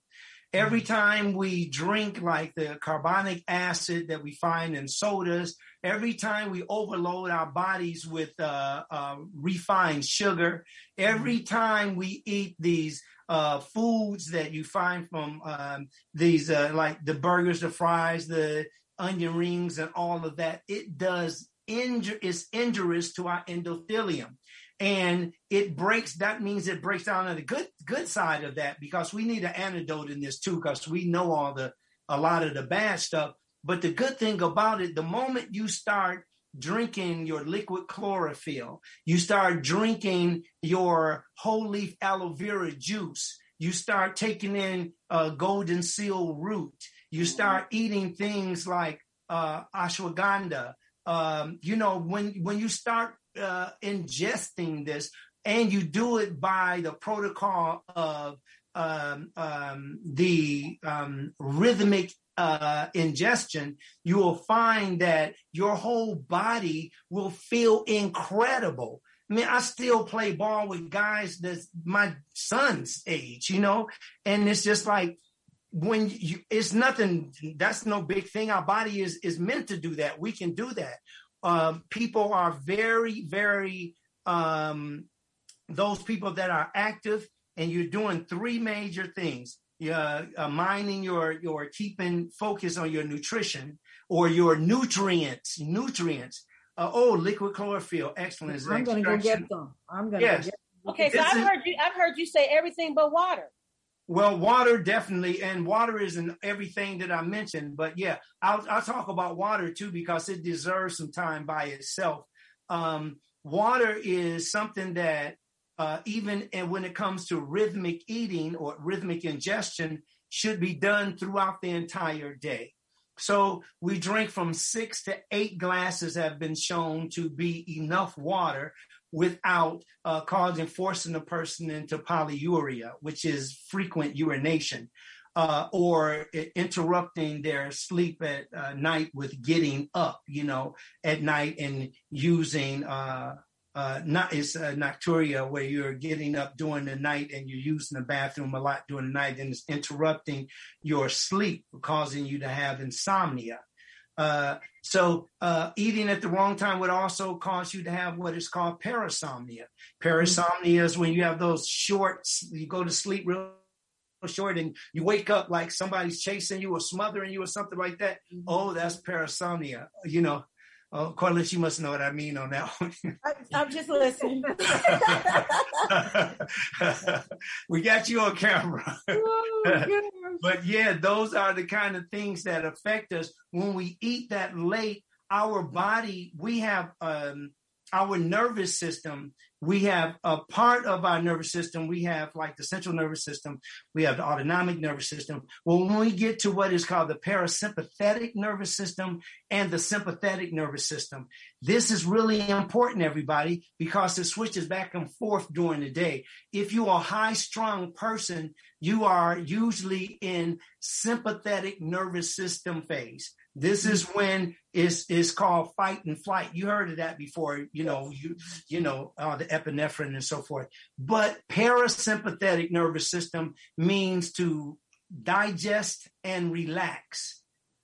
Every time we drink like the carbonic acid that we find in sodas, every time we overload our bodies with uh, uh, refined sugar, every time we eat these uh, foods that you find from um, these, uh, like the burgers, the fries, the onion rings, and all of that, it does injure, it's injurious to our endothelium and it breaks that means it breaks down on the good good side of that because we need an antidote in this too because we know all the a lot of the bad stuff. But the good thing about it the moment you start drinking your liquid chlorophyll you start drinking your whole leaf aloe vera juice you start taking in uh, golden seal root you start eating things like uh, ashwagandha um, you know when when you start uh, ingesting this, and you do it by the protocol of um, um, the um, rhythmic uh, ingestion, you will find that your whole body will feel incredible. I mean, I still play ball with guys that's my son's age, you know, and it's just like when you, it's nothing. That's no big thing. Our body is is meant to do that. We can do that um, people are very, very, um, those people that are active and you're doing three major things. You're uh, mining your, your keeping focus on your nutrition or your nutrients, nutrients. Uh, oh, liquid chlorophyll, excellent. I'm going to go get some. I'm going to yes. get Okay, so I've heard you. I've heard you say everything but water. Well, water definitely, and water is in everything that I mentioned. But yeah, I'll, I'll talk about water too because it deserves some time by itself. Um, water is something that uh, even and when it comes to rhythmic eating or rhythmic ingestion, should be done throughout the entire day. So we drink from six to eight glasses have been shown to be enough water without uh, causing forcing a person into polyuria, which is frequent urination, uh, or interrupting their sleep at uh, night with getting up, you know, at night and using. Uh, uh, not it's nocturia where you're getting up during the night and you're using the bathroom a lot during the night and it's interrupting your sleep, causing you to have insomnia. Uh, so uh, eating at the wrong time would also cause you to have what is called parasomnia. Parasomnia is when you have those shorts, you go to sleep real short and you wake up like somebody's chasing you or smothering you or something like that. Mm-hmm. Oh, that's parasomnia. You know, Oh, Corliss, you must know what I mean on that one. I, am just listening. we got you on camera. Oh, but yeah, those are the kind of things that affect us when we eat that late. Our body, we have um, our nervous system we have a part of our nervous system. We have like the central nervous system. We have the autonomic nervous system. Well, when we get to what is called the parasympathetic nervous system and the sympathetic nervous system, this is really important, everybody, because it switches back and forth during the day. If you are a high strung person, you are usually in sympathetic nervous system phase. This is when it's, it's called fight and flight. You heard of that before, you know, you, you know, uh, the epinephrine and so forth. But parasympathetic nervous system means to digest and relax.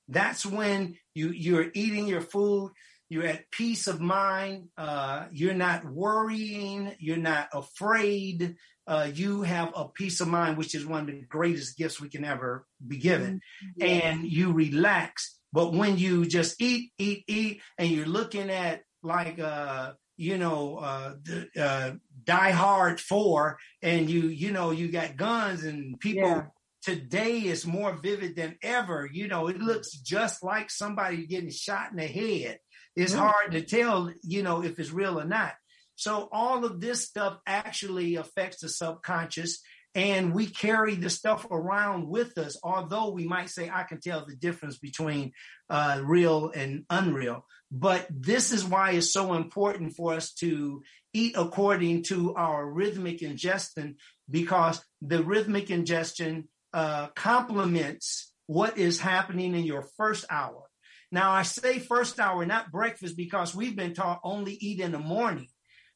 That's when you, you're eating your food, you're at peace of mind, uh, you're not worrying, you're not afraid, uh, you have a peace of mind, which is one of the greatest gifts we can ever be given. Mm-hmm. And you relax but when you just eat, eat, eat, and you're looking at like, uh, you know, uh, uh, Die Hard 4, and you, you know, you got guns and people. Yeah. Today is more vivid than ever. You know, it looks just like somebody getting shot in the head. It's mm-hmm. hard to tell, you know, if it's real or not. So all of this stuff actually affects the subconscious and we carry the stuff around with us although we might say i can tell the difference between uh, real and unreal. But this is why it's so important for us to eat according to our rhythmic ingestion because the rhythmic ingestion uh, complements what is happening in your first hour. Now i say first hour not breakfast because we've been taught only eat in the morning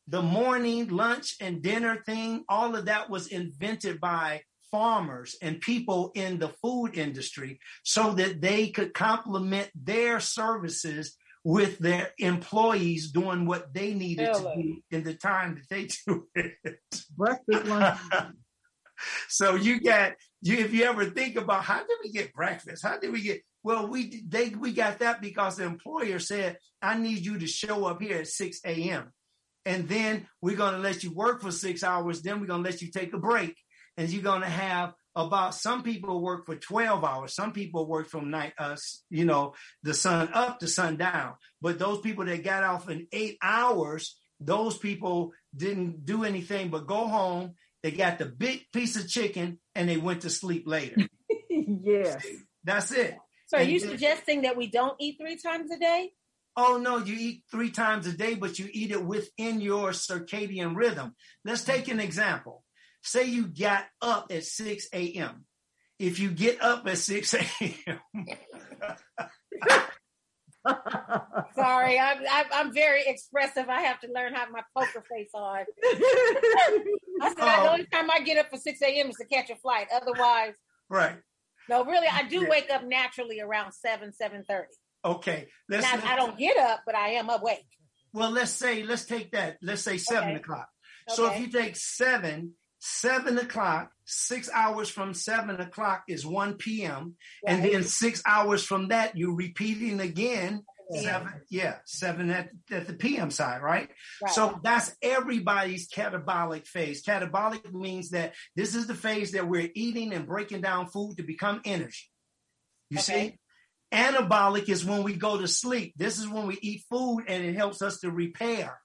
the morning, lunch, and dinner thing, all of that was invented by farmers and people in the food industry so that they could complement their services with their employees doing what they needed really? to do in the time that they do it. Breakfast so you got you if you ever think about how did we get breakfast? How did we get well we they we got that because the employer said, I need you to show up here at 6 a.m. And then we're gonna let you work for six hours, then we're gonna let you take a break. And you're gonna have about some people work for 12 hours some people work from night uh you know the sun up to sundown but those people that got off in eight hours those people didn't do anything but go home they got the big piece of chicken and they went to sleep later. Yes. See, that's it. So are and you suggesting that we don't eat three times a day Oh no, you eat three times a day, but you eat it within your circadian rhythm. Let's take an example. Say you got up at 6 a.m. If you get up at 6 a.m. Sorry, I'm, I'm very expressive. I have to learn how my poker face on. I said oh. the only time I get up for 6 a.m. is to catch a flight. Otherwise, right. No, really, I do yeah. wake up naturally around 7, 7.30. Okay. Let's, now, I don't get up, but I am awake. Well, let's say, let's take that. Let's say 7 okay. o'clock. Okay. So if you take 7 seven o'clock, six hours from seven o'clock is 1 p.m. Right. And then six hours from that, you're repeating again. Yeah. Seven, yeah, seven at, at the PM side, right? right? So that's everybody's catabolic phase. Catabolic means that this is the phase that we're eating and breaking down food to become energy. You okay. see? Anabolic is when we go to sleep. This is when we eat food and it helps us to repair.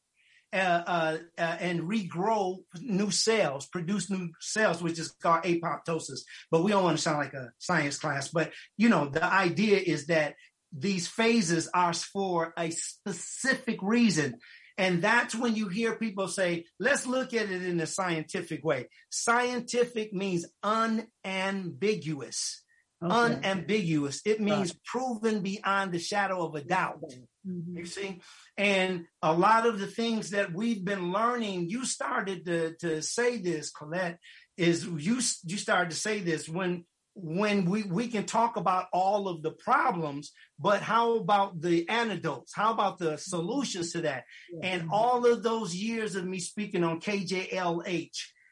Uh, uh, uh, and regrow new cells, produce new cells, which is called apoptosis. But we don't want to sound like a science class. But you know, the idea is that these phases are for a specific reason. And that's when you hear people say, let's look at it in a scientific way. Scientific means unambiguous. Okay. Unambiguous. It means right. proven beyond the shadow of a doubt. Mm-hmm. You see? And a lot of the things that we've been learning, you started to, to say this, Collette, is you you started to say this when when we, we can talk about all of the problems, but how about the antidotes? How about the solutions to that? Yeah. And all of those years of me speaking on KJLH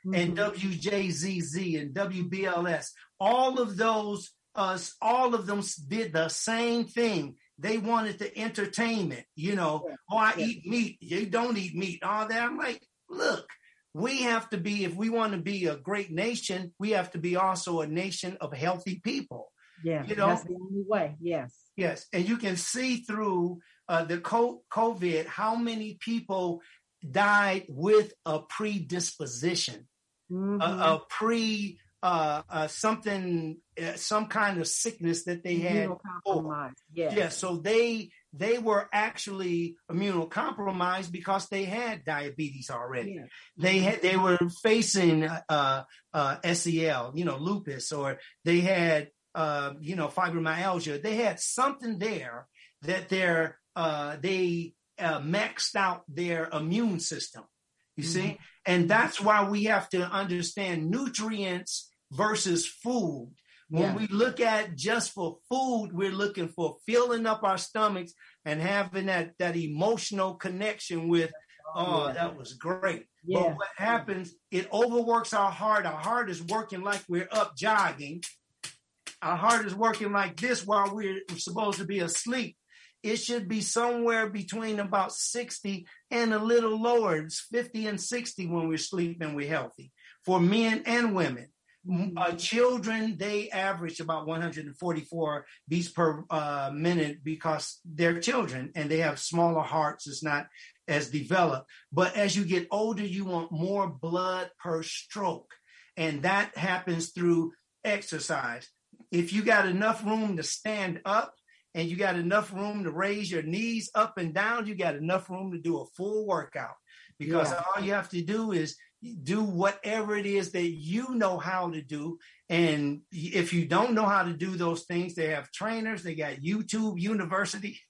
mm-hmm. and WJZZ and WBLS, all of those, uh, all of them did the same thing. They wanted the entertainment, you know. Yeah. Oh, I yeah. eat meat. You don't eat meat. All that. I'm like, look, we have to be, if we want to be a great nation, we have to be also a nation of healthy people. Yeah, you know, that's the only way. Yes. Yes, and you can see through uh, the COVID how many people died with a predisposition, mm-hmm. a, a, pre uh, uh, something, uh, some kind of sickness that they had. Oh, yes. Yeah. So they they were actually immunocompromised because they had diabetes already. Yeah. They had they were facing uh, uh, SEL, you know, lupus, or they had uh, you know fibromyalgia. They had something there that they're uh, they uh, maxed out their immune system. You mm-hmm. see, and that's why we have to understand nutrients versus food. When yeah. we look at just for food, we're looking for filling up our stomachs and having that that emotional connection with, oh, yeah. that was great. Yeah. But what happens, it overworks our heart. Our heart is working like we're up jogging. Our heart is working like this while we're supposed to be asleep. It should be somewhere between about 60 and a little lower. It's 50 and 60 when we're sleeping, we're healthy for men and women. Mm-hmm. Uh, children, they average about 144 beats per uh, minute because they're children and they have smaller hearts. It's not as developed. But as you get older, you want more blood per stroke. And that happens through exercise. If you got enough room to stand up and you got enough room to raise your knees up and down, you got enough room to do a full workout because yeah. all you have to do is do whatever it is that you know how to do. And if you don't know how to do those things, they have trainers. They got YouTube University.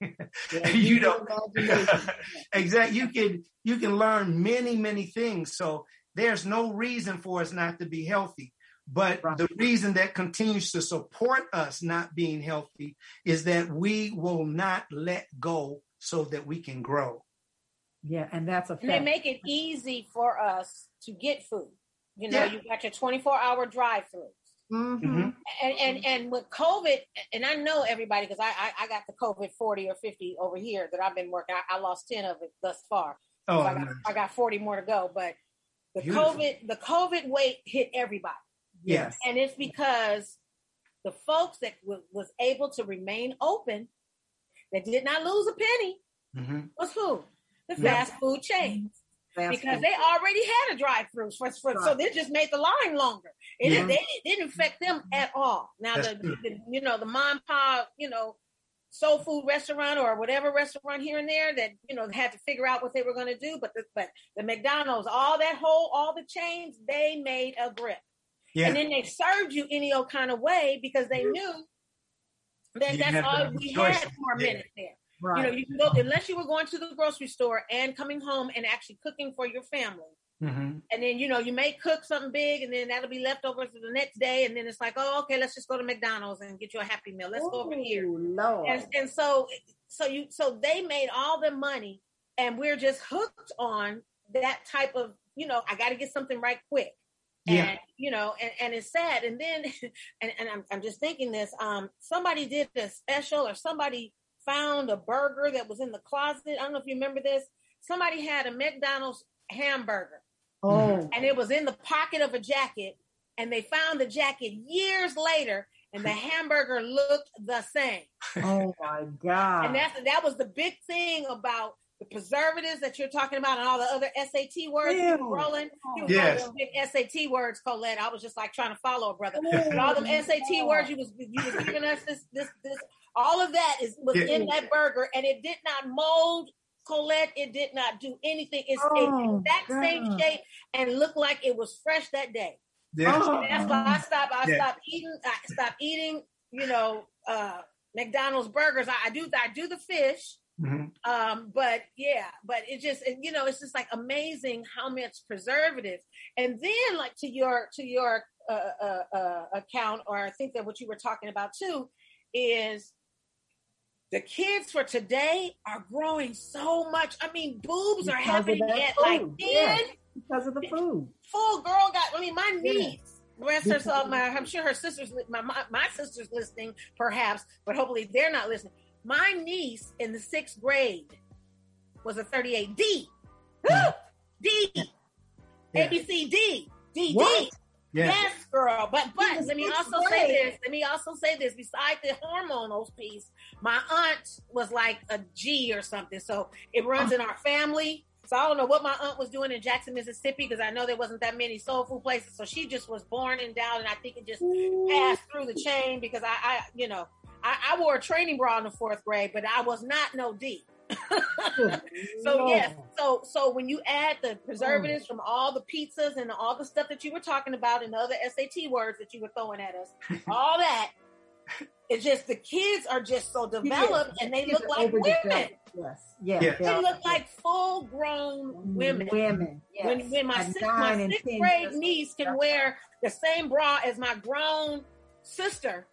Yeah, you know exactly. You can you can learn many many things. So there's no reason for us not to be healthy. But right. the reason that continues to support us not being healthy is that we will not let go so that we can grow. Yeah, and that's a fact. And they make it easy for us to get food. You know, yeah. you got your 24 hour drive through. Mm-hmm. mm-hmm. And, and and with COVID, and I know everybody because I, I, I got the COVID 40 or 50 over here that I've been working. I, I lost 10 of it thus far. Oh, so I, got, nice. I got 40 more to go. But the Beautiful. COVID the COVID weight hit everybody. Yes, and it's because the folks that w- was able to remain open, that did not lose a penny, mm-hmm. was who the fast food chains. Because they already had a drive-through, for, for, right. so they just made the line longer. It, yeah. they, it didn't affect them at all. Now the, the, you know the mom pop you know soul food restaurant or whatever restaurant here and there that you know had to figure out what they were going to do. But the, but the McDonald's, all that whole all the chains, they made a grip, yeah. and then they served you any old kind of way because they knew that that's all we had for a minute there. Right. You know, you can go unless you were going to the grocery store and coming home and actually cooking for your family. Mm-hmm. And then you know you may cook something big, and then that'll be left over for the next day. And then it's like, oh, okay, let's just go to McDonald's and get you a Happy Meal. Let's Ooh, go over here. Lord. And, and so, so you, so they made all the money, and we're just hooked on that type of, you know, I got to get something right quick. Yeah. And, you know, and, and it's sad. And then, and, and I'm, I'm just thinking this, um, somebody did a special or somebody found a burger that was in the closet. I don't know if you remember this. Somebody had a McDonald's hamburger. Oh. And it was in the pocket of a jacket. And they found the jacket years later, and the hamburger looked the same. Oh my God. And that's that was the big thing about the preservatives that you're talking about and all the other SAT words you were rolling. You yes. big SAT words, Collette. I was just like trying to follow a brother. But all them SAT words you was you was giving us this this this all of that is was yeah. in that burger, and it did not mold. Collette, it did not do anything. It's oh, exact God. same shape and looked like it was fresh that day. Yeah. Oh. That's why I stopped. I yeah. stopped eating. I stopped eating. You know, uh, McDonald's burgers. I, I do. I do the fish. Mm-hmm. Um, but yeah, but it just you know it's just like amazing how much preservatives, and then like to your to your uh, uh, uh, account, or I think that what you were talking about too, is the kids for today are growing so much. I mean, boobs because are happening at food. like 10. Yeah, because of the food. Full girl got, I mean, my niece, yeah. rest herself, my, I'm sure her sisters, my, my, my sister's listening perhaps, but hopefully they're not listening. My niece in the sixth grade was a 38 D. D. Yeah. D. D. D. Yes. yes, girl. But but let me also say this. Let me also say this. Besides the hormonal piece, my aunt was like a G or something. So it runs in our family. So I don't know what my aunt was doing in Jackson, Mississippi, because I know there wasn't that many soul food places. So she just was born endowed, and I think it just passed through the chain because I, I you know, I, I wore a training bra in the fourth grade, but I was not no D. so yes, so so when you add the preservatives from all the pizzas and all the stuff that you were talking about and the other SAT words that you were throwing at us, all that, it's just the kids are just so developed and they look like women. Yes, yes, they look like full grown women. Women. Yes. When when my sixth, my sixth grade niece can wear the same bra as my grown sister,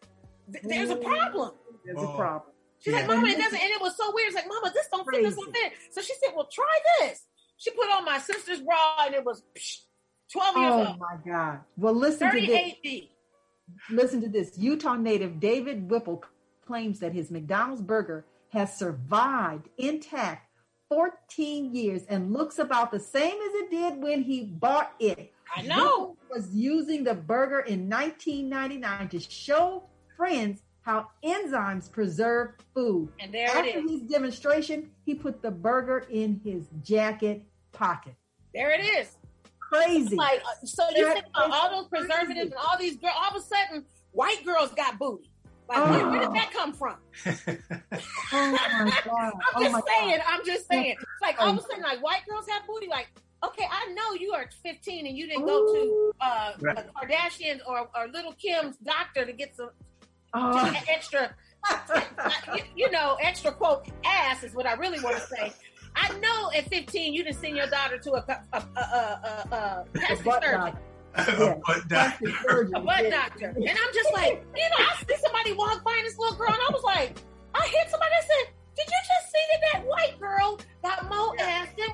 th- there's a problem. There's a oh. problem. She's yeah. like, Mama, it doesn't. And it was so weird. It's like, Mama, this don't fit. This don't fit. So she said, Well, try this. She put on my sister's bra, and it was psh, twelve years oh old. Oh my God! Well, listen to this. Listen to this. Utah native David Whipple claims that his McDonald's burger has survived intact 14 years and looks about the same as it did when he bought it. I know. Whipple was using the burger in 1999 to show friends how enzymes preserve food. And there After it is. his demonstration, he put the burger in his jacket pocket. There it is. Crazy. Like uh, so, you think about all those preservatives crazy. and all these girls. All of a sudden, white girls got booty. Like, oh. where, where, did that come from? oh my god! I'm just oh saying. God. I'm just saying. It's like all of a sudden, like white girls have booty. Like, okay, I know you are 15 and you didn't Ooh. go to uh, right. Kardashian or, or Little Kim's doctor to get some uh, extra, you know, extra quote ass is what I really want to say. I know at 15 you didn't send your daughter to a, a, a, a, a plastic surgeon. a butt doctor. a butt doctor. And I'm just like, you know, I see somebody walk by this little girl, and I was like, I hit somebody. I said, "Did you just see that that white girl got more ass than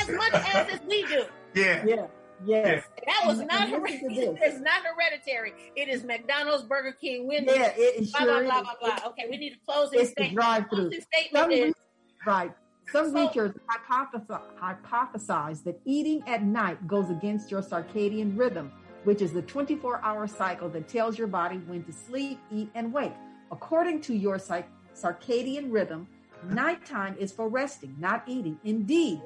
as much ass as we do?" Yeah. Yeah. Yes. That was And- not hereditary. It's not hereditary. It is McDonald's, Burger King, Wendy's. Yeah, it, it Blah sure blah blah is. blah blah. Okay, we need to close the statement. drive-through. Closing Some statement is re- right. Some So- researchers hypothesize, hypothesize that eating at night goes against your circadian rhythm, which is the 24 hour cycle that tells your body when to sleep, eat, and wake. According to your circadian rhythm, nighttime is for resting, not eating. Indeed,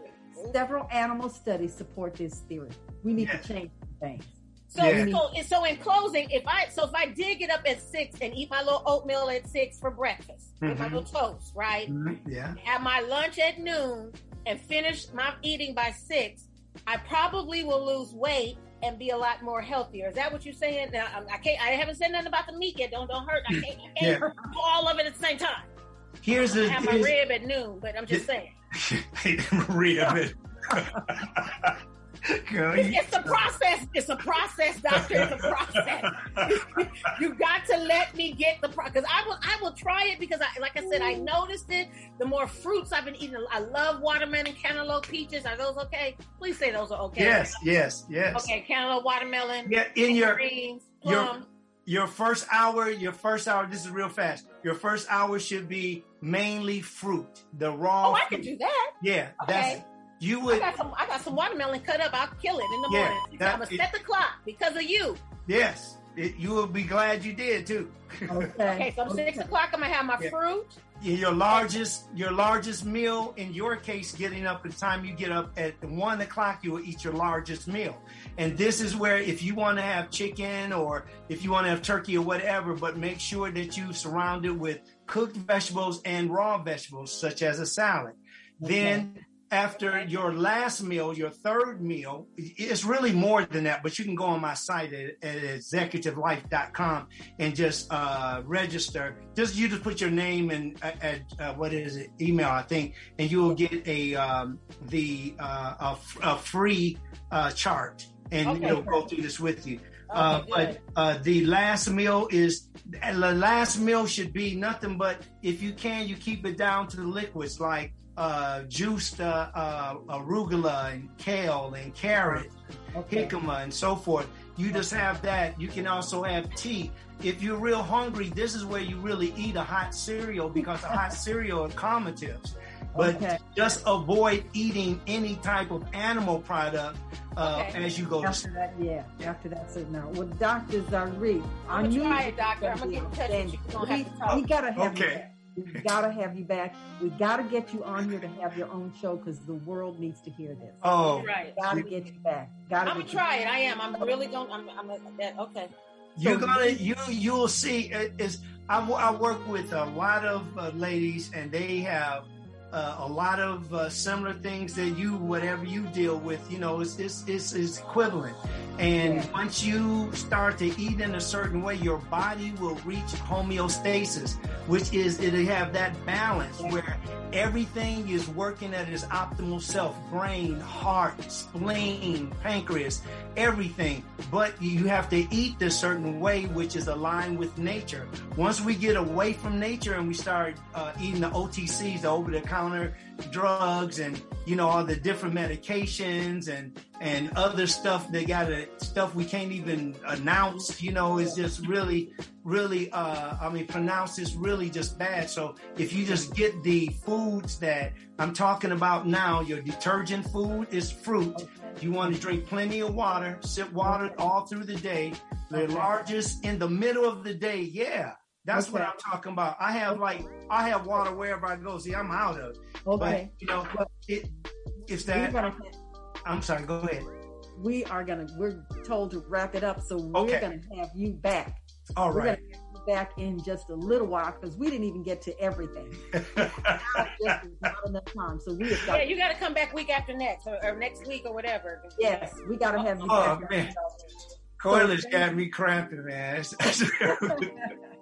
several animal studies support this theory. We need Yes. to change things. so Yeah. so so in closing, if I so if I did get up at six and eat my little oatmeal at six for breakfast, with my little toast, right? Mhm. Yeah. Have my lunch at noon and finish my eating by six, I probably will lose weight and be a lot more healthier. Is that what you're saying? Now, I I can't. I haven't said nothing about the meat yet. Don't don't hurt. I can't. I can't do all of it at the same time. Here's I the have my rib at noon, but I'm just saying. Maria. but- Girl, you- It's a process. It's a process, doctor. It's a process. you got to let me get the process. Because I will, I will try it because, I, like I said, I noticed it. The more fruits I've been eating, I love watermelon, cantaloupe, peaches. Are those okay? Please say those are okay. yes, yes, yes. Okay, cantaloupe, watermelon, Yeah, in your greens, your- plum. Your first hour, your first hour. This is real fast. Your first hour should be mainly fruit, the raw. Oh, I can do that. Yeah, Okay. that's you would. I got some. I got some watermelon cut up. I'll kill it in the Yeah, morning. that- I'm gonna it- set the clock because of you. Yes, it, you will be glad you did too. Okay. Okay, so six o'clock. I'm gonna have my Yeah. fruit. Your largest your largest meal in your case getting up the time you get up at one o'clock you will eat your largest meal. And this is where if you want to have chicken or if you want to have turkey or whatever but make sure that you surround it with cooked vegetables and raw vegetables such as a salad. Then after your last meal, your third meal, it's really more than that, but you can go on my site at, at executivelife.com and just uh, register. Just you just put your name and uh, at uh, what is it, email, I think, and you will get a um, the uh, a, a free uh, chart, and Okay, it'll go through this with you. Uh, Okay, but uh, the last meal is the last meal should be nothing but if you can, you keep it down to the liquids like uh, juiced uh, uh, arugula and kale and carrot, Okay. jicama and so forth. You just have that. You can also have tea. If you're real hungry, this is where you really eat a hot cereal because a hot cereal are calmatives. But Okay. just avoid eating any type of animal product uh, Okay. as you go to After that, yeah. After that, so now, well, Dr. Zarif, I I'm knew gonna try you it, doctor. I'm gonna get in gonna touch be you. We're gonna have to talk. we gotta have Okay. Back. We gotta have you back. We gotta get you on here to have your own show because the world needs to hear this. Oh, Right. Gotta get you back. Gotta I'm gonna get you try it. I am. I'm really going. I'm. I'm. That, okay. you're So gonna you you'll see it is I, I work with a lot of uh, ladies and they have uh, a lot of uh, similar things that you whatever you deal with you know it's it's, it's, it's equivalent. And Yeah. once you start to eat in a certain way your body will reach homeostasis which is it'll have that balance where everything is working at its optimal self brain heart spleen pancreas everything. But you have to eat this certain way which is aligned with nature. Once we get away from nature and we start uh, eating the otcs the over the over-the-counter drugs and you know all the different medications and and other stuff they got to stuff we can't even announce you know is just really really uh i mean pronounce is really just bad. So if you just get the foods that i'm talking about now your detergent food is fruit. You want to drink plenty of water sip water all through the day. The largest in the middle of the day yeah that's what i'm talking about i have like i have water wherever i go see i'm out of it Okay. but you know it it's that gonna i'm sorry go ahead we are gonna we're told to wrap it up, so we're Okay. gonna have you back. all We're gonna have you back in just a little while because we didn't even get to everything. Not enough time. So we have got Yeah, you got to come back week after next, or, or next week, or whatever. yes, we gotta have you Oh, back. man. Corliss got me cramping man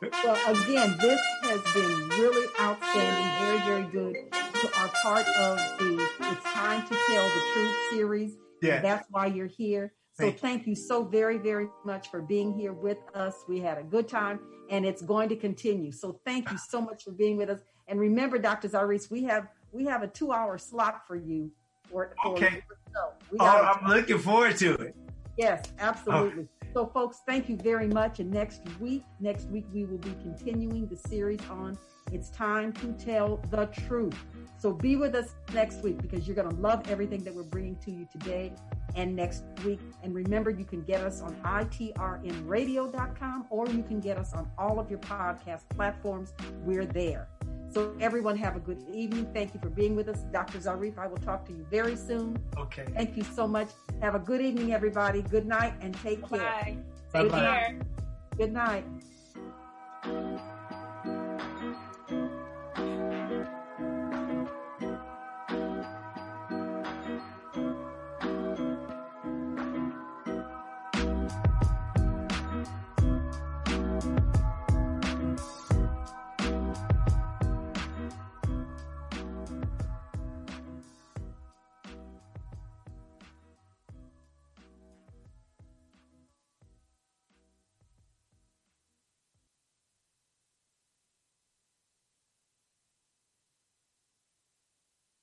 Well, again, this has been really outstanding, very, very good. You are part of the It's Time to Tell the Truth series. yeah That's why you're here. So thank, thank you so very, very much for being here with us. We had a good time and it's going to continue. So thank you so much for being with us. And remember, Dr. Zarif, we have we have a two hour slot for you. For, for okay. oh, I'm looking forward to it. Yes, absolutely. Oh. So, folks, thank you very much. And next week, next week we will be continuing the series on "It's Time to Tell the Truth." So, be with us next week because you're going to love everything that we're bringing to you today and next week. And remember, you can get us on itrnradio.com or you can get us on all of your podcast platforms. We're there. So everyone have a good evening. Thank you for being with us. Dr. Zarif, I will talk to you very soon. Okay. Thank you so much. Have a good evening, everybody. Good night and take Bye-bye. care. Bye-bye. Take care. Good night.